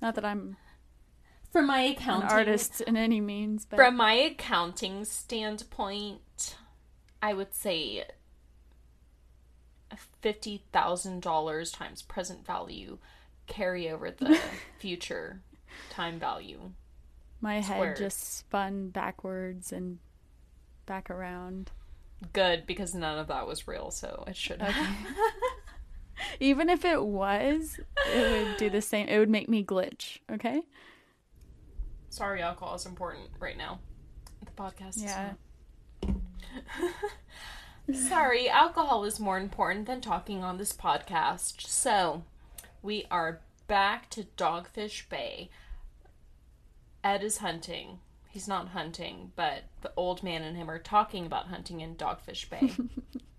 Not that I'm from my an accounting artist in any means, but From my accounting standpoint, I would say fifty thousand dollars times present value carry over the [LAUGHS] future time value. my head just spun backwards and back around. Good because none of that was real, so it should have. [LAUGHS] Even if it was, it would do the same. It would make me glitch. Okay. Sorry, alcohol is important right now. The podcast is Yeah. [LAUGHS] Sorry, alcohol is more important than talking on this podcast. So, we are back to Dogfish Bay. Ed is hunting. He's not hunting, but the old man and him are talking about hunting in Dogfish Bay. [LAUGHS]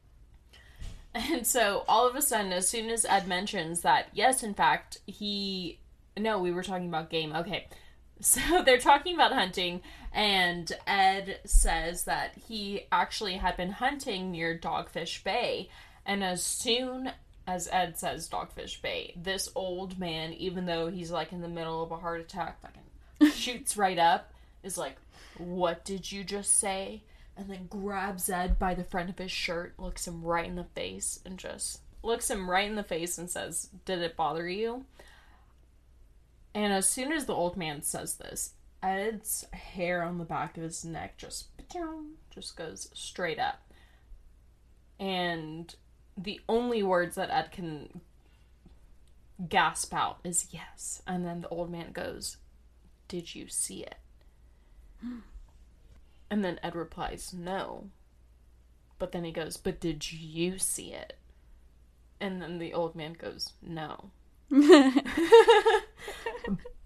[LAUGHS] and so, all of a sudden, as soon as Ed mentions that, yes, in fact, he. No, we were talking about game. Okay. [LAUGHS] So they're talking about hunting, and Ed says that he actually had been hunting near Dogfish Bay. And as soon as Ed says Dogfish Bay, this old man, even though he's like in the middle of a heart attack, fucking [LAUGHS] shoots right up, is like, What did you just say? And then grabs Ed by the front of his shirt, looks him right in the face, and just looks him right in the face and says, Did it bother you? And as soon as the old man says this, Ed's hair on the back of his neck just just goes straight up. And the only words that Ed can gasp out is yes. And then the old man goes, Did you see it? [GASPS] [GASPS] [GASPS] And then Ed replies, No. But then he goes, But did you see it? And then the old man goes, No. [LAUGHS]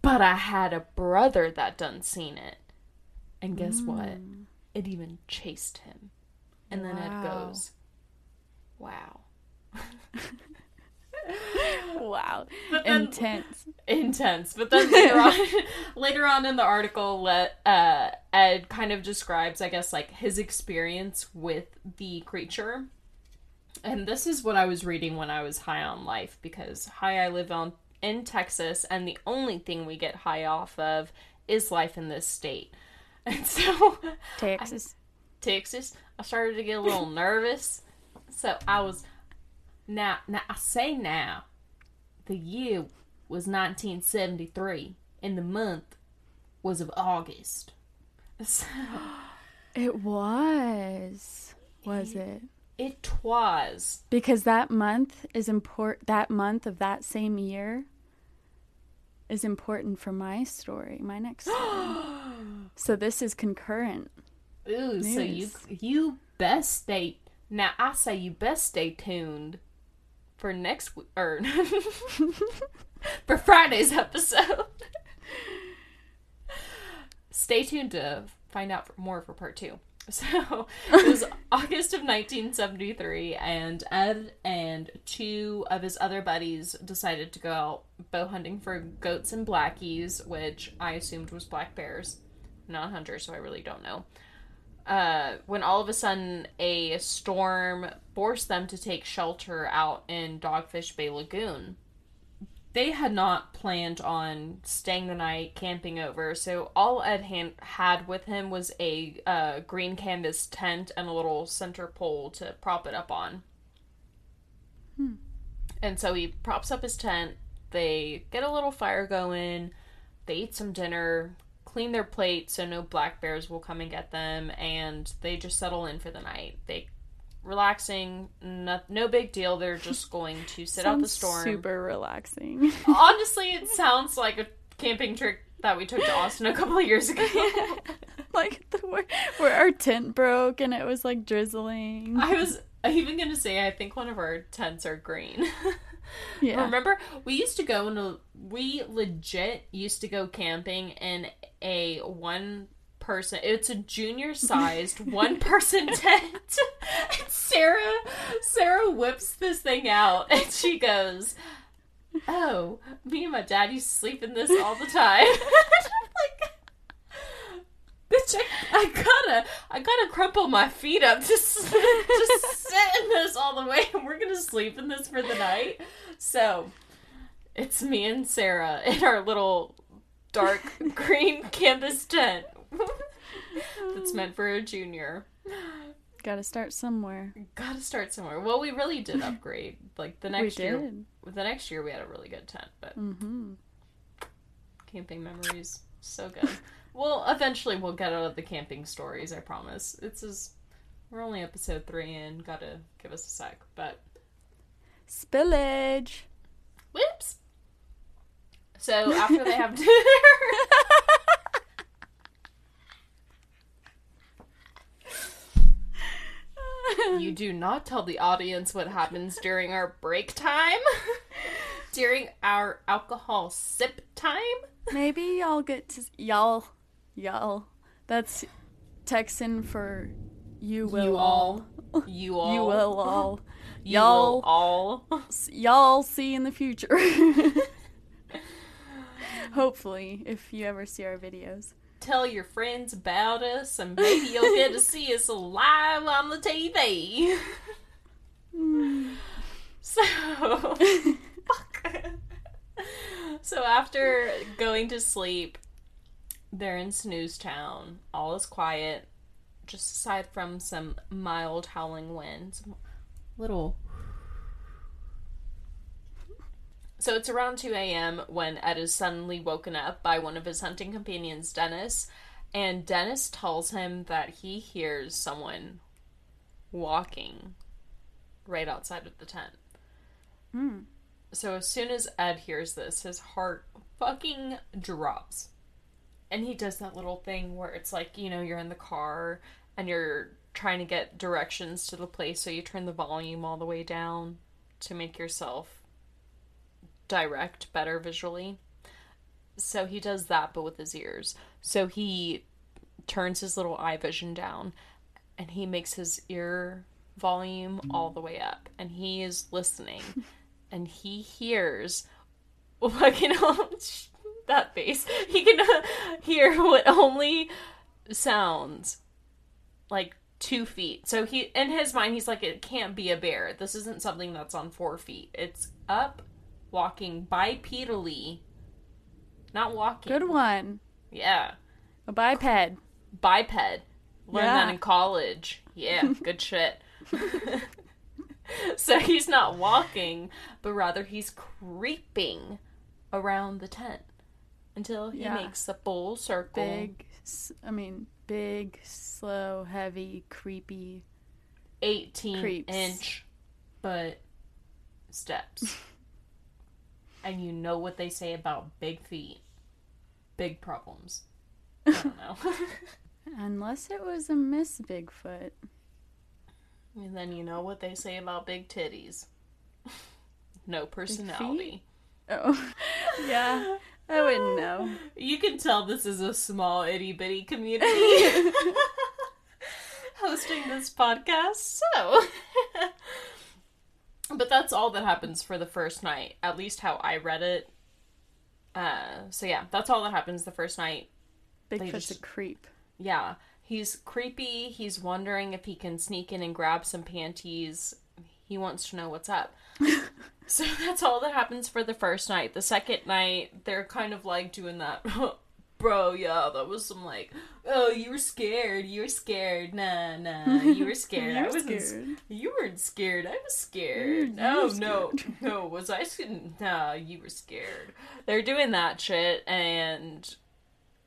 But I had a brother that done seen it. And guess mm. what? It even chased him. And then Ed goes, Wow. [LAUGHS] [LAUGHS] wow. Then- Intense. intense. But then later on, [LAUGHS] [LAUGHS] later on in the article, let uh, Ed kind of describes, I guess, like his experience with the creature. And this is what I was reading when I was high on life because high I live on in Texas, and the only thing we get high off of is life in this state. And so, Texas. Texas, I started to get a little nervous. So I was now now I say now the year was 1973 and the month was of August. So It was. Was it? it was Because that month is important. That month of that same year is important for my story, my next [GASPS] story. so this is concurrent. Ooh, so you you best stay now I say you best stay tuned for next week or [LAUGHS] for Friday's episode. stay tuned to find out for more for part two. So it was [LAUGHS] August of 1973, and Ed and two of his other buddies decided to go out bow hunting for goats and blackies, which I assumed was black bears. Not hunters, so I really don't know. Uh, when all of a sudden a storm forced them to take shelter out in Dogfish Bay Lagoon. They had not planned on staying the night, camping over, so all Ed han- had with him was a uh, green canvas tent and a little center pole to prop it up on. And so he props up his tent, they get a little fire going, they eat some dinner, clean their plate so no black bears will come and get them, and they just settle in for the night. They relaxing, no, no big deal. They're just [LAUGHS] going to sit out the storm. Super relaxing. Honestly, it [LAUGHS] sounds like a camping trip that we took to Austin a couple of years ago. [LAUGHS] like the where, where our tent broke and it was like drizzling. I was even gonna say I think one of our tents are green. Yeah. Remember, we used to go in a we legit used to go camping in a one person it's a junior sized [LAUGHS] one person tent. and Sara Sara whips this thing out and she goes, Oh, me and my dad used to sleep in this all the time. [LAUGHS] Like Bitch, I, I gotta, I gotta crumple my feet up to, just [LAUGHS] sit in this all the way, and [LAUGHS] we're gonna sleep in this for the night. So, it's me and Sara in our little dark [LAUGHS] green canvas tent that's meant for a junior. Gotta start somewhere. Gotta start somewhere. Well, we really did upgrade. Like the next year, the next year we had a really good tent, but Mm-hmm. camping memories so good. Well, eventually we'll get out of the camping stories, I promise. It's just, we're only episode three and gotta give us a sec, but. Spillage! Whoops! So [LAUGHS] after they have dinner. you do not tell the audience what happens during our break time, [LAUGHS] during our alcohol sip time. Maybe I'll get to y'all y'all. That's Texan for you will You all. all. You [LAUGHS] all. [LAUGHS] You will all. You y'all. will all. Y'all see in the future. [LAUGHS] Hopefully, if you ever see our videos. Tell your friends about us, and maybe you'll get to see us live on the TV. So, fuck. so after going to sleep, they're in Snooze Town. All is quiet, just aside from some mild howling winds. Little. So it's around 2 a.m. when Ed is suddenly woken up by one of his hunting companions, Dennis. And Dennis tells him that he hears someone walking right outside of the tent. Hmm. So as soon as Ed hears this, his heart fucking drops. And he does that little thing where it's like, you know, you're in the car and you're trying to get directions to the place, so you turn the volume all the way down to make yourself direct better visually. So he does that, but with his ears. So he turns his little eye vision down and he makes his ear volume all the way up and he is listening [LAUGHS] and he hears [LAUGHS] what can that face [LAUGHS] he can uh, hear what only sounds like two feet so he in his mind he's like it can't be a bear this isn't something that's on four feet it's up walking bipedally not walking Good one. yeah A biped. biped. Learned that Yeah. in college. Yeah, [LAUGHS] good shit. [LAUGHS] so he's not walking, but rather he's creeping around the tent until he Yeah. makes a full circle. Big, I mean, big, slow, heavy, creepy. 18 Creeps. inch but steps. [LAUGHS] and you know what they say about big feet. Big problems. I don't [LAUGHS] know. [LAUGHS] Unless it was a Miss Bigfoot. And then you know what they say about big titties. no personality. Oh, yeah. I wouldn't know. You can tell this is a small itty bitty community [LAUGHS] hosting this podcast. So, but that's all that happens for the first night, at least how I read it. Uh, so yeah, that's all that happens the first night. Bigfoot's just- a creep. Yeah, he's creepy. He's wondering if he can sneak in and grab some panties. He wants to know what's up. [LAUGHS] so that's all that happens for the first night. The second night, they're kind of like doing that. [LAUGHS] Bro, yeah, that was some like, oh, you were scared. You were scared. Nah, nah, [LAUGHS] you were scared. You I wasn't. scared. You weren't scared. I was scared. You- no, were no, no. Was I scared? Nah, you were scared. They're doing that shit, and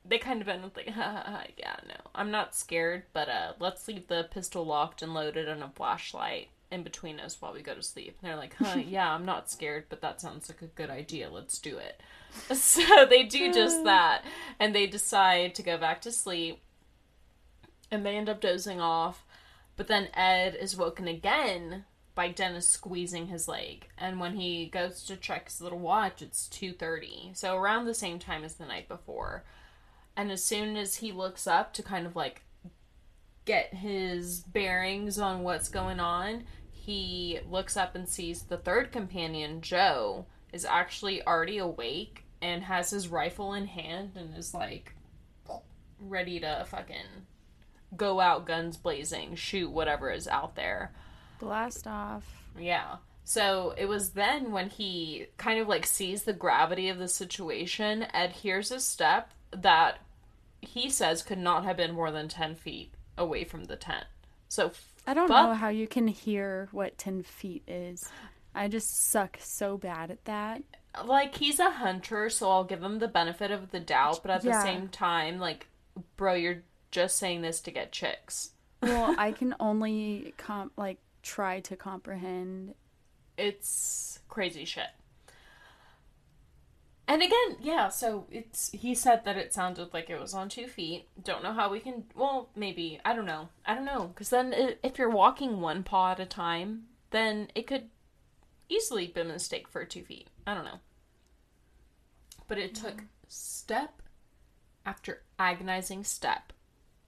they kind of end up like, ha, ha, ha, yeah, no, I'm not scared, but uh, let's leave the pistol locked and loaded and a flashlight in between us while we go to sleep. And they're like, huh, [LAUGHS] yeah, I'm not scared, but that sounds like a good idea. Let's do it. [LAUGHS] So they do just [SIGHS] that, and they decide to go back to sleep, and they end up dozing off. But then Ed is woken again by Dennis squeezing his leg, and when he goes to check his little watch, it's two thirty. So around the same time as the night before. And as soon as he looks up to kind of like get his bearings on what's going on, he looks up and sees the third companion, Joe, is actually already awake and has his rifle in hand and is like ready to fucking go out guns blazing, shoot whatever is out there. Blast off. Yeah. So it was then when he kind of like sees the gravity of the situation, Ed hears a step that he says could not have been more than 10 feet away from the tent. So, I don't know how you can hear what 10 feet is. I just suck so bad at that. like, he's a hunter, so I'll give him the benefit of the doubt, but at the same time, like, bro, you're just saying this to get chicks. Well, I can only comp like try to comprehend. It's crazy shit. And again, yeah, so it's he said that it sounded like it was on two feet. Don't know how we can well, maybe. I don't know. I don't know cuz then if you're walking one paw at a time, then it could easily be a mistake for two feet. I don't know. But it took step after agonizing step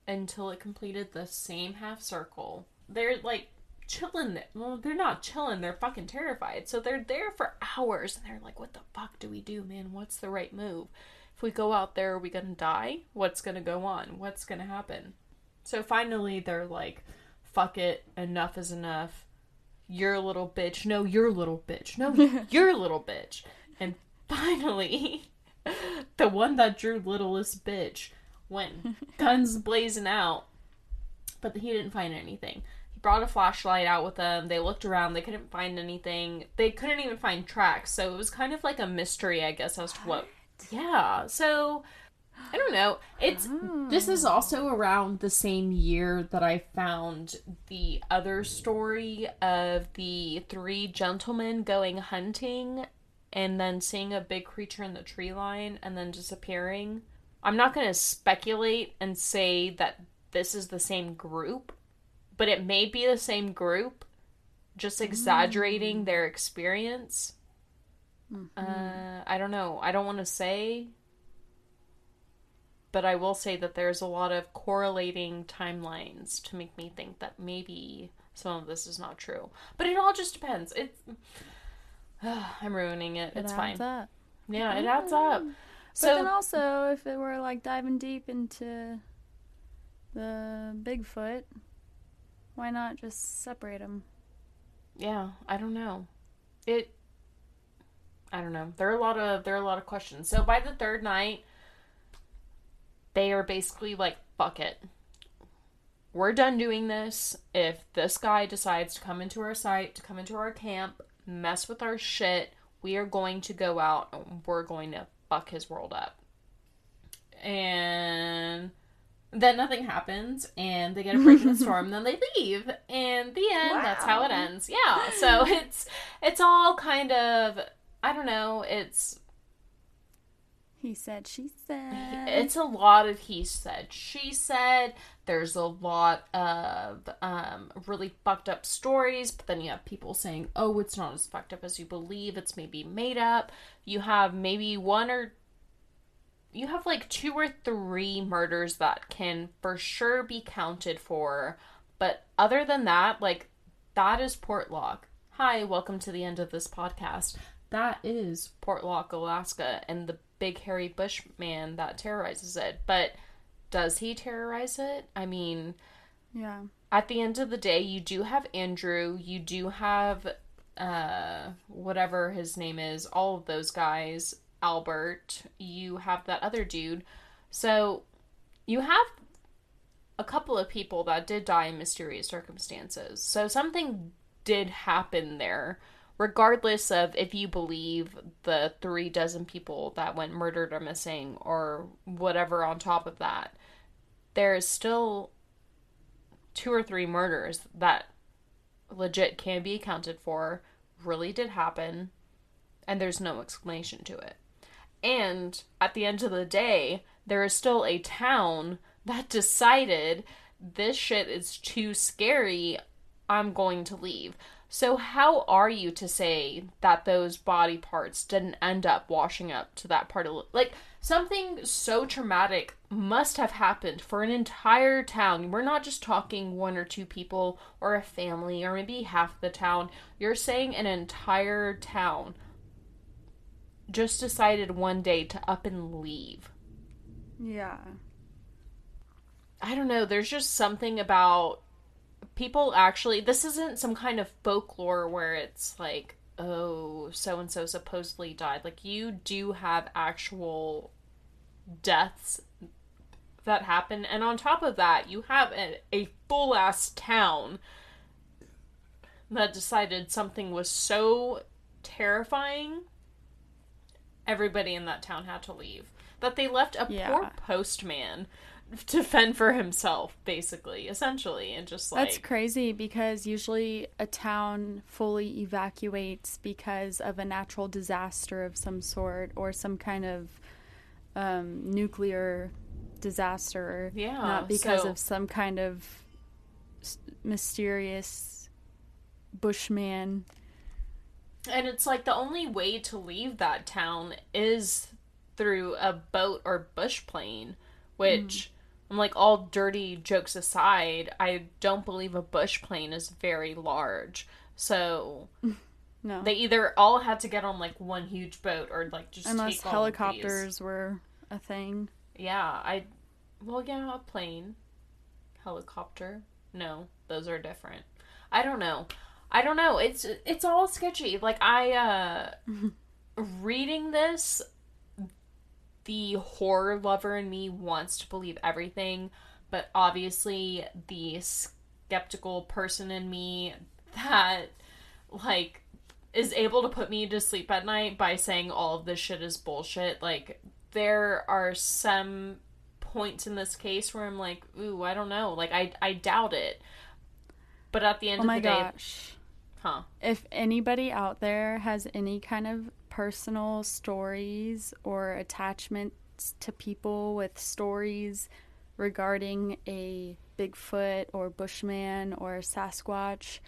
until it completed the same half circle. They're like chilling. Well, they're not chilling. They're fucking terrified. So they're there for hours and they're like, what the fuck do we do, man? What's the right move? If we go out there, are we gonna die? What's gonna go on? What's gonna happen? So finally, they're like, fuck it. Enough is enough. You're a little bitch. No, you're a little bitch. No, [LAUGHS] you're a little bitch. And finally, [LAUGHS] the one that drew littlest bitch went [LAUGHS] guns blazing out, but he didn't find anything. Brought a flashlight out with them. They looked around. They couldn't find anything. They couldn't even find tracks. So it was kind of like a mystery, I guess, as to what. Yeah. So I don't know. It's this is oh. also around the same year that I found the other story of the three gentlemen going hunting and then seeing a big creature in the tree line and then disappearing. I'm not going to speculate and say that this is the same group, but it may be the same group, just mm. exaggerating their experience. Mm-hmm. Uh, I don't know. I don't want to say, but I will say that there's a lot of correlating timelines to make me think that maybe some of this is not true. But it all just depends. It's [SIGHS] I'm ruining it. It it's adds fine. up. Yeah, it mm. adds up. But So then also, if it were like diving deep into the Bigfoot, why not just separate them? yeah, I don't know. It I don't know. There are a lot of there are a lot of questions. So by the third night, they are basically like, fuck it. We're done doing this. If this guy decides to come into our site, to come into our camp, mess with our shit, we are going to go out and we're going to fuck his world up. And then nothing happens and they get a break in the [LAUGHS] storm then they leave. And the end that's how it ends. Yeah so [LAUGHS] it's it's all kind of i don't know it's He said, she said. it's a lot of he said she said. There's a lot of um really fucked up stories but then you have people saying oh it's not as fucked up as you believe. It's maybe made up. You have maybe one or you have like two or three murders that can for sure be counted for but other than that like that is portlock hi welcome to the end of this podcast. That is portlock alaska and the big hairy bushman that terrorizes it. But does he terrorize it? I mean yeah. at the end of the day, you do have Andrew, you do have uh whatever his name is, all of those guys, Albert, you have that other dude. So you have a couple of people that did die in mysterious circumstances. So something did happen there, regardless of if you believe the three dozen people that went murdered or missing or whatever on top of that. There is still two or three murders that legit can be accounted for, really did happen, and there's no explanation to it. And at the end of the day, there is still a town that [LAUGHS] decided this shit is too scary, I'm going to leave. So, how are you to say that those body parts didn't end up washing up to that part of like something so traumatic must have happened for an entire town? We're not just talking one or two people or a family or maybe half the town. You're saying an entire town just decided one day to up and leave. Yeah. I don't know. There's just something about people actually. This isn't some kind of folklore where it's like, oh, so and so supposedly died. Like, you do have actual deaths that happen. And on top of that, you have a, a full ass town that decided something was so terrifying, everybody in that town had to leave. That they left a Yeah. poor postman to fend for himself, basically, essentially, and just like That's crazy because usually a town fully evacuates because of a natural disaster of some sort or some kind of um, nuclear disaster. Yeah, Not because so- of some kind of mysterious bushman. And it's like the only way to leave that town is through a boat or bush plane, which mm. I'm like all dirty jokes aside, I don't believe a bush plane is very large. So [LAUGHS] No. they either all had to get on like one huge boat or like just Unless take all of these. helicopters were a thing. Yeah, I well yeah, a plane. Helicopter. No, those are different. I don't know. I don't know. It's it's all sketchy. Like I uh [LAUGHS] reading this the horror lover in me wants to believe everything, but obviously the skeptical person in me [LAUGHS] that like is able to put me to sleep at night by saying all of this shit is bullshit. Like there are some points in this case where I'm like, ooh, I don't know. Like I I doubt it. But at the end Oh of the day, gosh. Huh? If anybody out there has any kind of personal stories or attachments to people with stories regarding a Bigfoot or Bushman or Sasquatch,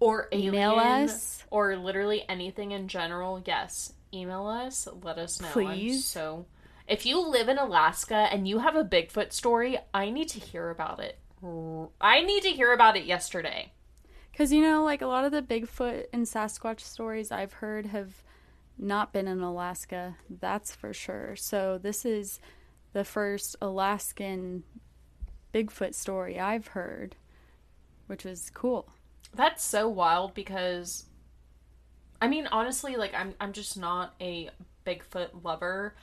Or alien, Email us. or literally anything in general. Yes, email us. Let us know. I'm Please. so if you live in Alaska and you have a Bigfoot story, I need to hear about it. I need to hear about it yesterday. Because, you know, like a lot of the Bigfoot and Sasquatch stories I've heard have not been in Alaska. That's for sure. So, this is the first Alaskan Bigfoot story I've heard, which was cool. That's so wild because I mean honestly like I'm I'm just not a Bigfoot lover.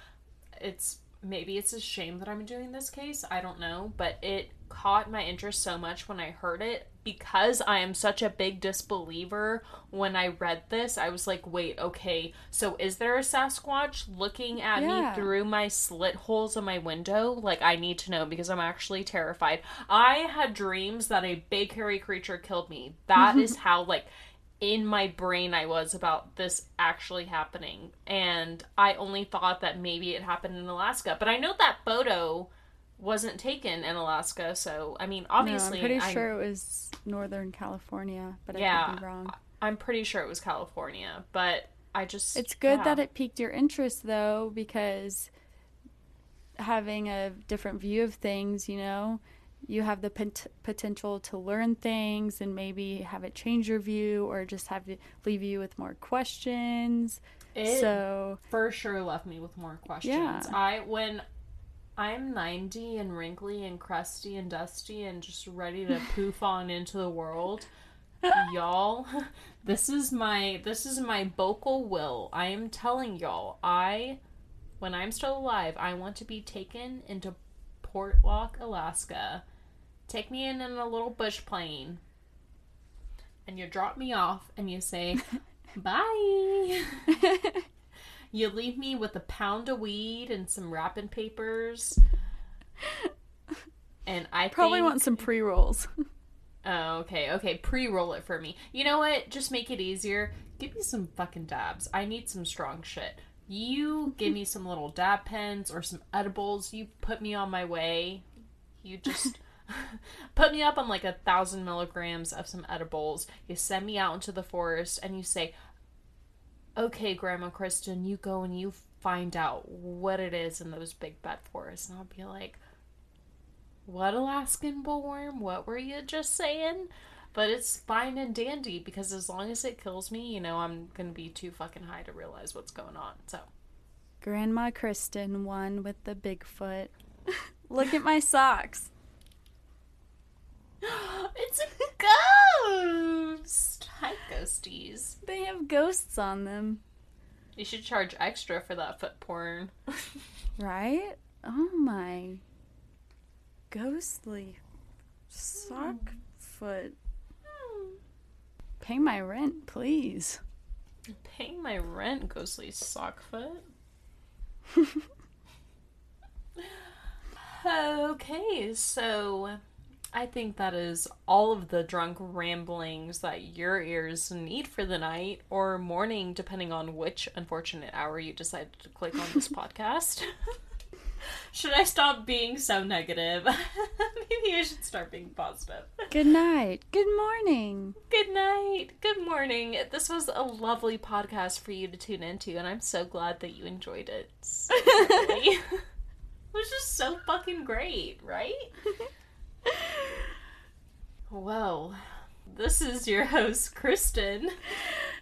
It's maybe it's a shame that I'm doing this case, I don't know, but it caught my interest so much when I heard it because I am such a big disbeliever when I read this. I was like, "Wait, okay. So is there a Sasquatch looking at Yeah. me through my slit holes in my window? Like I need to know because I'm actually terrified. I had dreams that a big hairy creature killed me. That is [LAUGHS] how like in my brain I was about this actually happening. And I only thought that maybe it happened in Alaska. But I know that photo wasn't taken in Alaska, so I mean obviously no, I'm pretty I- sure it was Northern California, but I Yeah. could be wrong. I'm pretty sure it was California, but I just It's good yeah. that it piqued your interest, though, because having a different view of things, you know, you have the pot- potential to learn things and maybe have it change your view or just have it leave you with more questions. It so, for sure left me with more questions. Yeah. I when I'm 90 and wrinkly and crusty and dusty and just ready to poof [LAUGHS] on into the world, y'all, [LAUGHS] this is my this is my vocal will. I am telling y'all, I when I'm still alive, I want to be taken into Portlock, Alaska. Take me in in a little bush plane. And you drop me off and you say, [LAUGHS] "Bye." You leave me with a pound of weed and some wrapping papers. And I probably think- want some pre rolls. [LAUGHS] Oh, okay, okay. Pre-roll it for me. You know what? Just make it easier. Give me some fucking dabs. I need some strong shit. You give me some little dab pens or some edibles. You put me on my way. You just [LAUGHS] put me up on like a thousand milligrams of some edibles. You send me out into the forest and you say, "Okay, Grandma Kristen, you go and you find out what it is in those big bed forests." And I'll be like, what Alaskan bullworm? What were you just saying? But it's fine and dandy because as long as it kills me, you know, I'm gonna be too fucking high to realize what's going on. So Grandma Kristen won with the Bigfoot. [LAUGHS] Look at my socks. [GASPS] it's a ghost. Hi, ghosties. They have ghosts on them, You should charge extra for that foot porn. [LAUGHS] right? Oh my. Ghostly sock hmm. foot. Hmm. Pay my rent, please. Paying my rent, ghostly sock foot. [LAUGHS] Okay, so I think that is all of the drunk ramblings that your ears need for the night or morning, depending on which unfortunate hour you decided to click on this [LAUGHS] podcast. [LAUGHS] should I stop being so negative? [LAUGHS] Maybe I should start being positive. Good night. Good morning. Good night. Good morning. This was a lovely podcast for you to tune into, and I'm so glad that you enjoyed it. So it was just so fucking great, right? Well, this is your host, Kristen.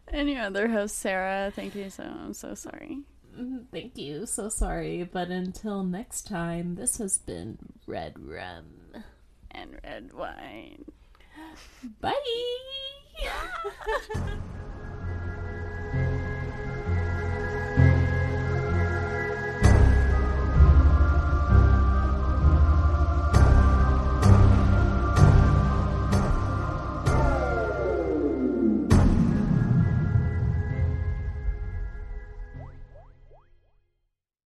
And your other host, Sara. Thank you so I'm so sorry. Mm, Thank you. So sorry. But until next time, this has been Red Rum. And red wine. Bye. [LAUGHS]